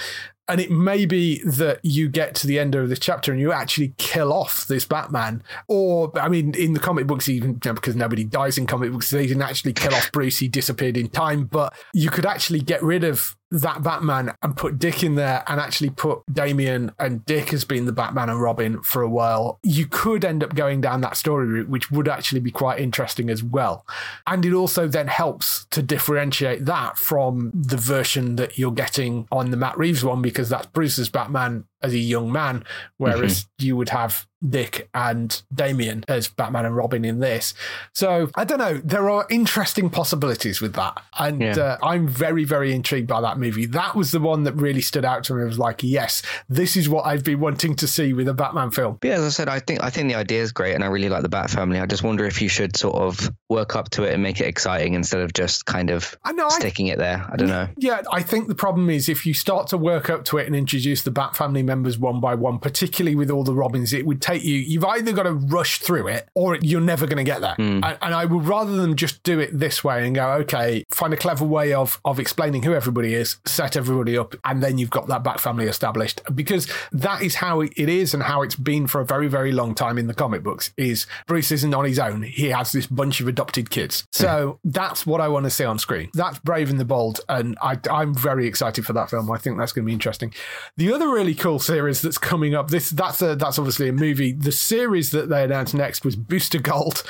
And it may be that you get to the end of this chapter and you actually kill off this Batman. Or, I mean, in the comic books, even you know, because nobody dies in comic books, they didn't actually kill off Bruce, he disappeared in time. But you could actually get rid of that Batman and put Dick in there and actually put Damian and Dick as being the Batman and Robin for a while. You could end up going down that story route, which would actually be quite interesting as well. And it also then helps to differentiate that from the version that you're getting on the Matt Reeves one, because that's Bruce's Batman as a young man, whereas you would have Dick and Damian as Batman and Robin in this. So I don't know. There are interesting possibilities with that. And Yeah. uh, I'm very, very intrigued by that movie. That was the one that really stood out to me. I was like, yes, this is what I've been wanting to see with a Batman film. Yeah, as I said, I think I think the idea is great, and I really like the Bat Family. I just wonder if you should sort of work up to it and make it exciting instead of just kind of I know. I, sticking it there. I don't know. Yeah, I think the problem is if you start to work up to it and introduce the Bat family members one by one, particularly with all the Robins, it would take you, you've either got to rush through it or you're never going to get there. Hmm. And, and I would rather than just do it this way and go, okay, find a clever way of, of explaining who everybody is, set everybody up, and then you've got that Bat family established. Because that is how it is and how it's been for a very, very long time in the comic books is Bruce isn't on his own. He has this bunch of adopted kids. Hmm. So that's what I want to see on screen. That's Brave and the Bold. And I, I'm very excited for that film. I think that's going to be interesting. The other really cool series that's coming up, this that's a, that's obviously a movie. The series that they announced next was Booster Gold.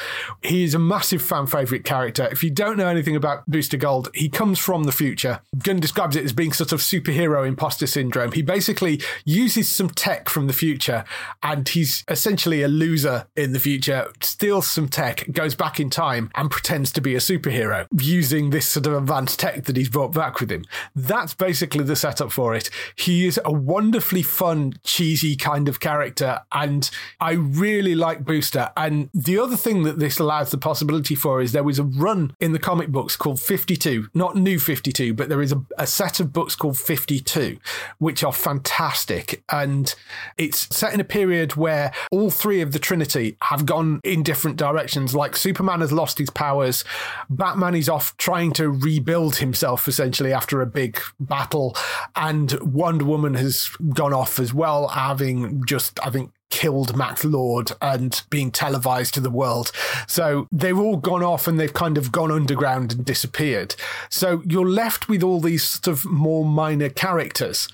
He is a massive fan favorite character. If you don't know anything about Booster Gold, he comes from the future. Gunn describes it as being sort of superhero imposter syndrome. He basically uses some tech from the future and he's essentially a loser in the future, steals some tech, goes back in time and pretends to be a superhero using this sort of advanced tech that he's brought back with him. That's basically the setup for it. He is a wonderfully fun, cheesy kind of character and I really like Booster. And the other thing that this allows the possibility for is there was a run in the comic books called 52, not New 52, but there is a, a set of books called 52, which are fantastic. And it's set in a period where all three of the Trinity have gone in different directions. Like Superman has lost his powers, Batman is off trying to rebuild himself essentially after a big battle, and Wonder Woman has gone off as well, having just, I think, killed Max Lord and being televised to the world. So they've all gone off and they've kind of gone underground and disappeared. So you're left with all these sort of more minor characters.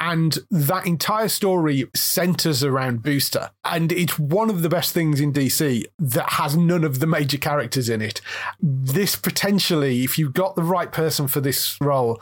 And that entire story centers around Booster. And it's one of the best things in DC that has none of the major characters in it. This potentially, if you've got the right person for this role,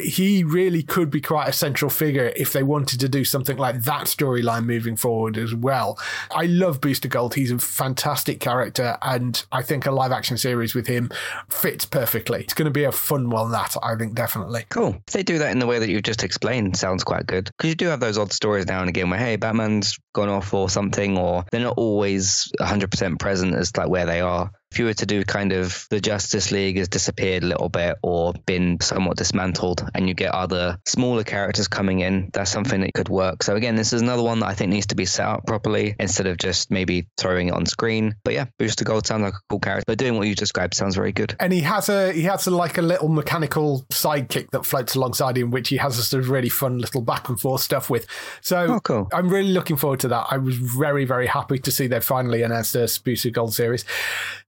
he really could be quite a central figure if they wanted to do something like that storyline moving forward as well. I love Booster Gold. He's a fantastic character, and I think a live action series with him fits perfectly. It's going to be a fun one, that I think definitely. Cool. If they do that in the way that you've just explained, sounds quite good. Because you do have those odd stories now and again where, hey, Batman's gone off or something, or they're not always 100% present as like where they are. If you were to do kind of the Justice League has disappeared a little bit or been somewhat dismantled, and you get other smaller characters coming in, that's something that could work. So again, this is another one that I think needs to be set up properly instead of just maybe throwing it on screen. But yeah, Booster Gold sounds like a cool character. But doing what you described sounds very good. And he has a he has a, like a little mechanical sidekick that floats alongside him, which he has a sort of really fun little back and forth stuff with. So Oh, cool. I'm really looking forward to that. I was very very happy to see they finally announced a Booster Gold series.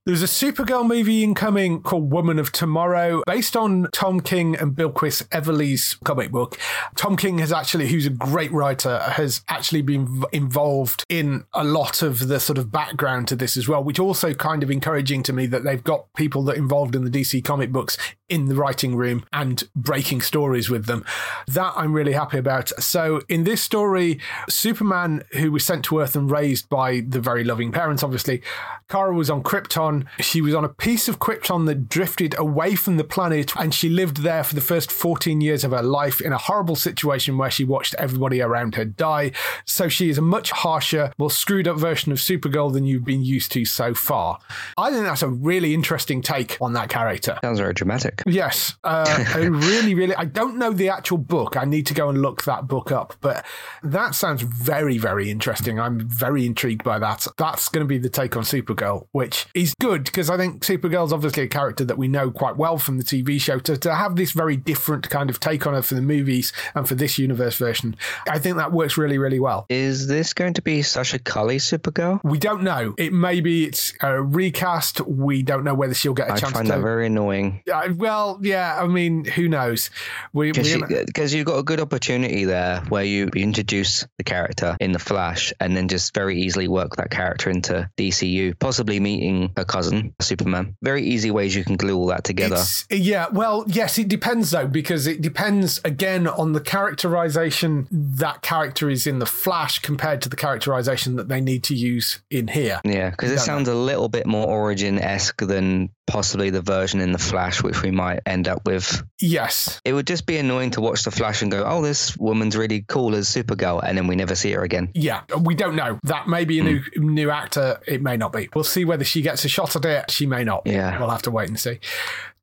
There's a Supergirl movie incoming called Woman of Tomorrow, based on Tom King and Bilquis Evely's comic book. Tom King has actually, who's a great writer, has actually been involved in a lot of the sort of background to this as well, which also kind of encouraging to me that they've got people that involved in the DC comic books in the writing room and breaking stories with them. That I'm really happy about. So in this story, Superman, who was sent to Earth and raised by the very loving parents, obviously, Kara was on Krypton. She was on a piece of Krypton that drifted away from the planet, and she lived there for the first 14 years of her life in a horrible situation where she watched everybody around her die. So she is a much harsher, more screwed up version of Supergirl than you've been used to so far. I think that's a really interesting take on that character. Sounds very dramatic. Yes, uh, I really, really. I don't know the actual book. I need to go and look that book up, but that sounds very, very interesting. I'm very intrigued by that. That's going to be the take on Supergirl, which is good because I think Supergirl's obviously a character that we know quite well from the TV show. To, to have this very different kind of take on her for the movies and for this universe version, I think that works really, really well. Is this going to be Sasha Calle Supergirl? We don't know. It may be it's a recast. We don't know whether she'll get a I chance I find to. that very annoying. Uh, well, yeah. I mean, who knows? Because you've got a good opportunity there where you introduce the character in the Flash and then just very easily work that character into DCU, possibly meeting her cousin, Superman. Very easy ways you can glue all that together. It's- yeah, well, yes, it depends though, because it depends again on the characterization that character is in the Flash compared to the characterization that they need to use in here. Yeah, because it sounds a little bit more origin esque than possibly the version in the Flash, which we might end up with. Yes. It would just be annoying to watch the Flash and go, "Oh, this woman's really cool as Supergirl," and then we never see her again. Yeah, we don't know. That may be a hmm. new new actor. It may not be. We'll see whether she gets a shot at it. She may not. Yeah. We'll have to wait and see.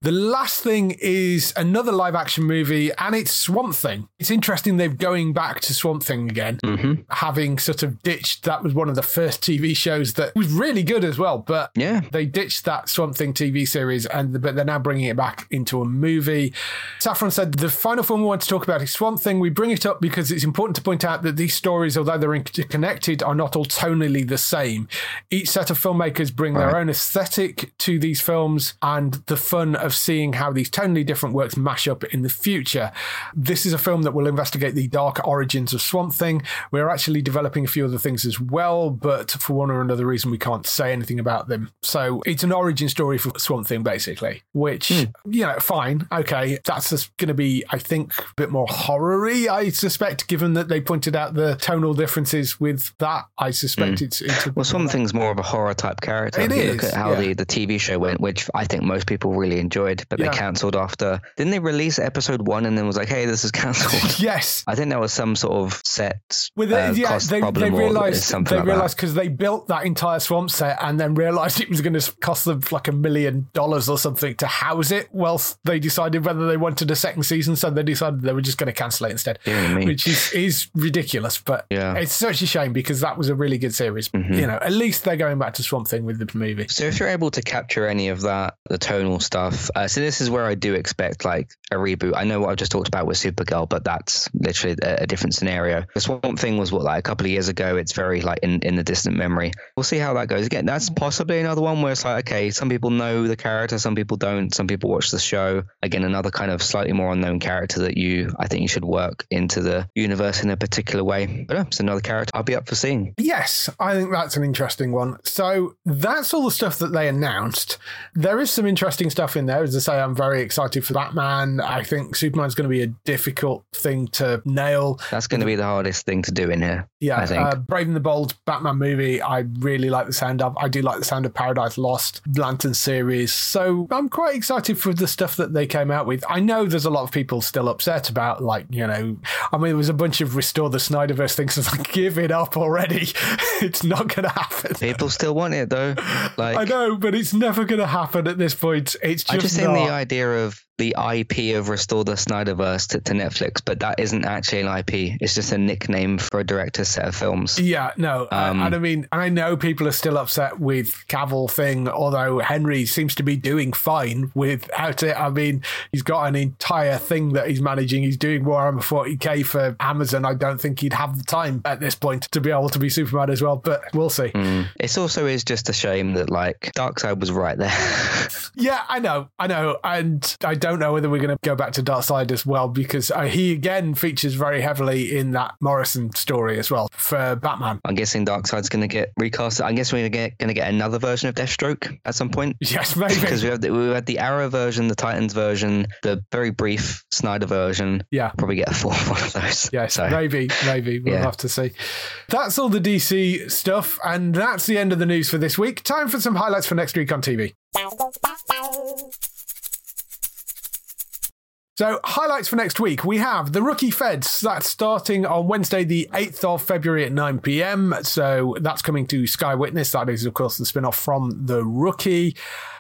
The last thing is another live action movie, and it's Swamp Thing. It's interesting they're going back to Swamp Thing again, Mm-hmm. having sort of ditched that was one of the first TV shows that was really good as well, but Yeah. they ditched that Swamp Thing TV series, and but they're now bringing it back into a movie. Safran said the final film we want to talk about is Swamp Thing. We bring it up because it's important to point out that these stories, although they're interconnected, are not all tonally the same. Each set of filmmakers bring their own aesthetic to these films and the fun of seeing how these tonally different works mash up in the future. This is a film that will investigate the dark origins of Swamp Thing. We're actually developing a few other things as well, but for one or another reason, we can't say anything about them. So it's an origin story for Swamp Thing, basically, which, hmm. you know, fine. Okay. That's going to be, I think, a bit more horror I suspect, given that they pointed out the tonal differences with that. I suspect hmm. it's, it's a Well, Swamp Thing's more of a horror type character. It If you is, Look at how yeah. the, the TV show went, which I think most people really enjoyed, but Yeah. they cancelled after. Didn't they release episode one and then was like, hey, this is cancelled? yes. I think there was some sort of set Well, they, uh, yeah, cost they, they problem or realized something they like realized because they built that entire swamp set and then realized it was going to cost them like a million dollars or something to house it. Whilst they decided whether they wanted a second season, so they decided they were just going to cancel it instead, which is is ridiculous. But Yeah. it's such a shame because that was a really good series. Mm-hmm. You know, at least they're going back to Swamp Thing with the movie. So if you're able to capture any of that, the tonal stuff, uh, so this is where I do expect like a reboot. I know what I've just talked about with Supergirl, but that's literally a, a different scenario. The Swamp Thing was what like a couple of years ago. It's very like in, in the distant memory. We'll see how that goes. Again, that's possibly another one where it's like okay, some people know the character, some people don't. Some people watch the show. Again, another kind of slightly more unknown character that you I think you should work into the universe in a particular way. But yeah, it's another character I'll be up for seeing. Yes, I think that's an interesting one. So that's all the stuff that they announced. There is some interesting stuff in there. As I say, I'm very excited for Batman. I think Superman's going to be a difficult thing to nail. That's going to be the hardest thing to do in here. Yeah, I think. Uh, Brave and the Bold Batman movie, I really like the sound of. I do like the sound of Paradise Lost, Lantern series. So I'm quite excited for the stuff that they came out with. I know there's a lot of people still upset about, like, you know, I mean, there was a bunch of Restore the Snyderverse things. It's like, give it up already. it's not going to happen. People still want it though. Like I know, but it's never going to happen at this point. It's I just interesting not. the idea of the IP of Restore the Snyderverse to, to Netflix, but that isn't actually an IP. It's just a nickname for a director's set of films. Yeah, no, Um, and I mean, I know people are still upset with Cavill thing, although Henry seems to be doing fine without it. I mean, he's got an entire thing that he's managing. He's doing Warhammer 40k for Amazon. I don't think he'd have the time at this point to be able to be Superman as well, but we'll see. Mm. It's also is just a shame that like Darkseid was right there. Yeah, I know, I know, and I don't know whether we're going to go back to Darkseid as well because uh, he again features very heavily in that Morrison story as well for Batman. I'm guessing Darkseid's going to get recast. I guess we're going to get another version of Deathstroke at some point. Yes, maybe. Because we have the, we had the Arrow version, the Titans version, the very brief Snyder version. Yeah. Probably get a fourth one of those. Yes, So, maybe, maybe. We'll Yeah. have to see. That's all the DC stuff, and that's the end of the news for this week. Time for some highlights for next week on TV. So, highlights for next week. We have the Rookie Feds. That's starting on Wednesday, the 8th of February at 9 pm. So, that's coming to Sky Witness. That is, of course, the spin off from The Rookie.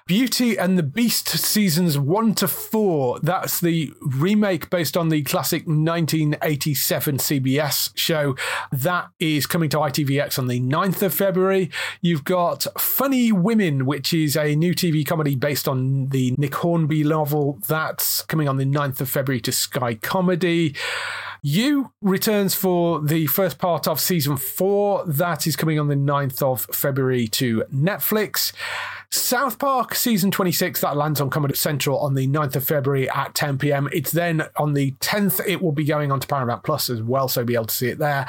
Beauty and the Beast seasons 1 to 4. That's the remake based on the classic 1987 CBS show. That is coming to ITVX on the 9th of February. You've got Funny Women, which is a new TV comedy based on the Nick Hornby novel. That's coming on the 9th of February to Sky Comedy. You returns for the first part of season four. That is coming on the 9th of February to Netflix. South Park season 26, that lands on Comedy Central on the 9th of February at 10 pm. It's then on the 10th, it will be going on to Paramount Plus as well, so be able to see it there.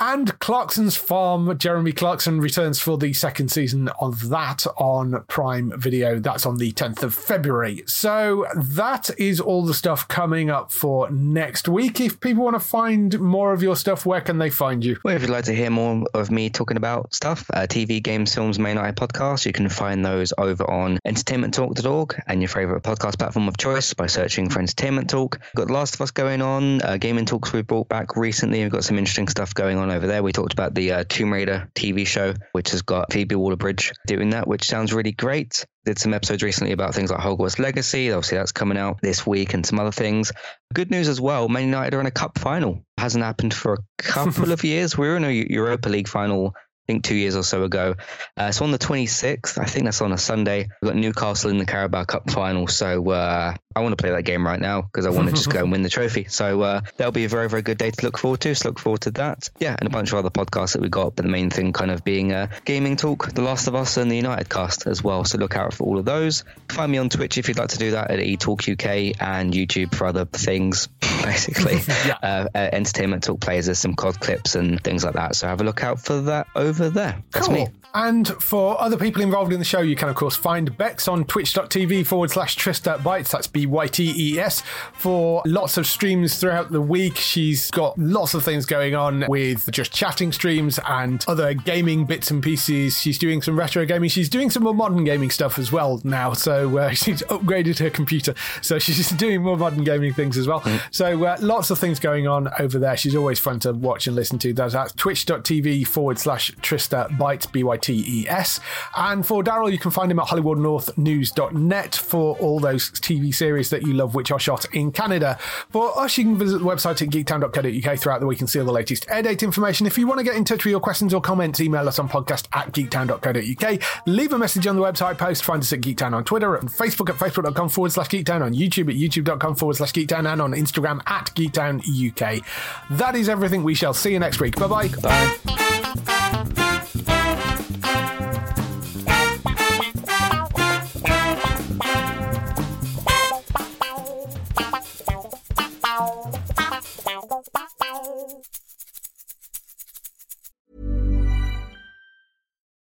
And Clarkson's Farm, Jeremy Clarkson returns for the second season of that on Prime Video. That's on the 10th of February. So that is all the stuff coming up for next week. If people want to find more of your stuff, where can they find you? Well, if you'd like to hear more of me talking about stuff, uh, TV, games, films, main night podcast, you can find those over on entertainmenttalk.org and your favorite podcast platform of choice by searching for Entertainment Talk. We've got Last of Us going on, uh, Gaming Talks we brought back recently. We've got some interesting stuff going on over there. We talked about the uh, Tomb Raider TV show, which has got Phoebe Waller-Bridge doing that, which sounds really great. Did some episodes recently about things like Hogwarts Legacy. Obviously, that's coming out this week and some other things. Good news as well Man United are in a cup final. Hasn't happened for a couple of years. We were in a Europa League final I think two years or so ago. Uh, so on the 26th, I think that's on a Sunday, we've got Newcastle in the Carabao Cup final. So uh, I want to play that game right now because I want to just go and win the trophy. So uh, that'll be a very, very good day to look forward to. So look forward to that. Yeah, and a bunch of other podcasts that we got, but the main thing kind of being uh, Gaming Talk, The Last of Us, and the United Cast as well. So look out for all of those. Find me on Twitch if you'd like to do that at eTalk UK and YouTube for other things, basically. uh, uh, Entertainment Talk plays there's some COD clips and things like that. So have a look out for that over there. That's cool. me. And for other people involved in the show, you can, of course, find Bex on twitch.tv forward slash Trista Bytes. That's B Y T E S. For lots of streams throughout the week. She's got lots of things going on with just chatting streams and other gaming bits and pieces. She's doing some retro gaming. She's doing some more modern gaming stuff as well now. So uh, she's upgraded her computer. So she's doing more modern gaming things as well. So uh, lots of things going on over there. She's always fun to watch and listen to. That's at twitch.tv forward slash Trista Bytes, B Y T E S. And for Daryl, you can find him at HollywoodNorthNews.net for all those TV series that you love, which are shot in Canada. For us, you can visit the website at geektown.co.uk throughout the week and see all the latest air date information. If you want to get in touch with your questions or comments, email us on podcast at geektown.co.uk. Leave a message on the website post. Find us at Geektown on Twitter and Facebook at facebook.com forward slash geektown, on YouTube at youtube.com forward slash geektown, and on Instagram at geektown UK. That is everything. We shall see you next week. Bye bye. Bye.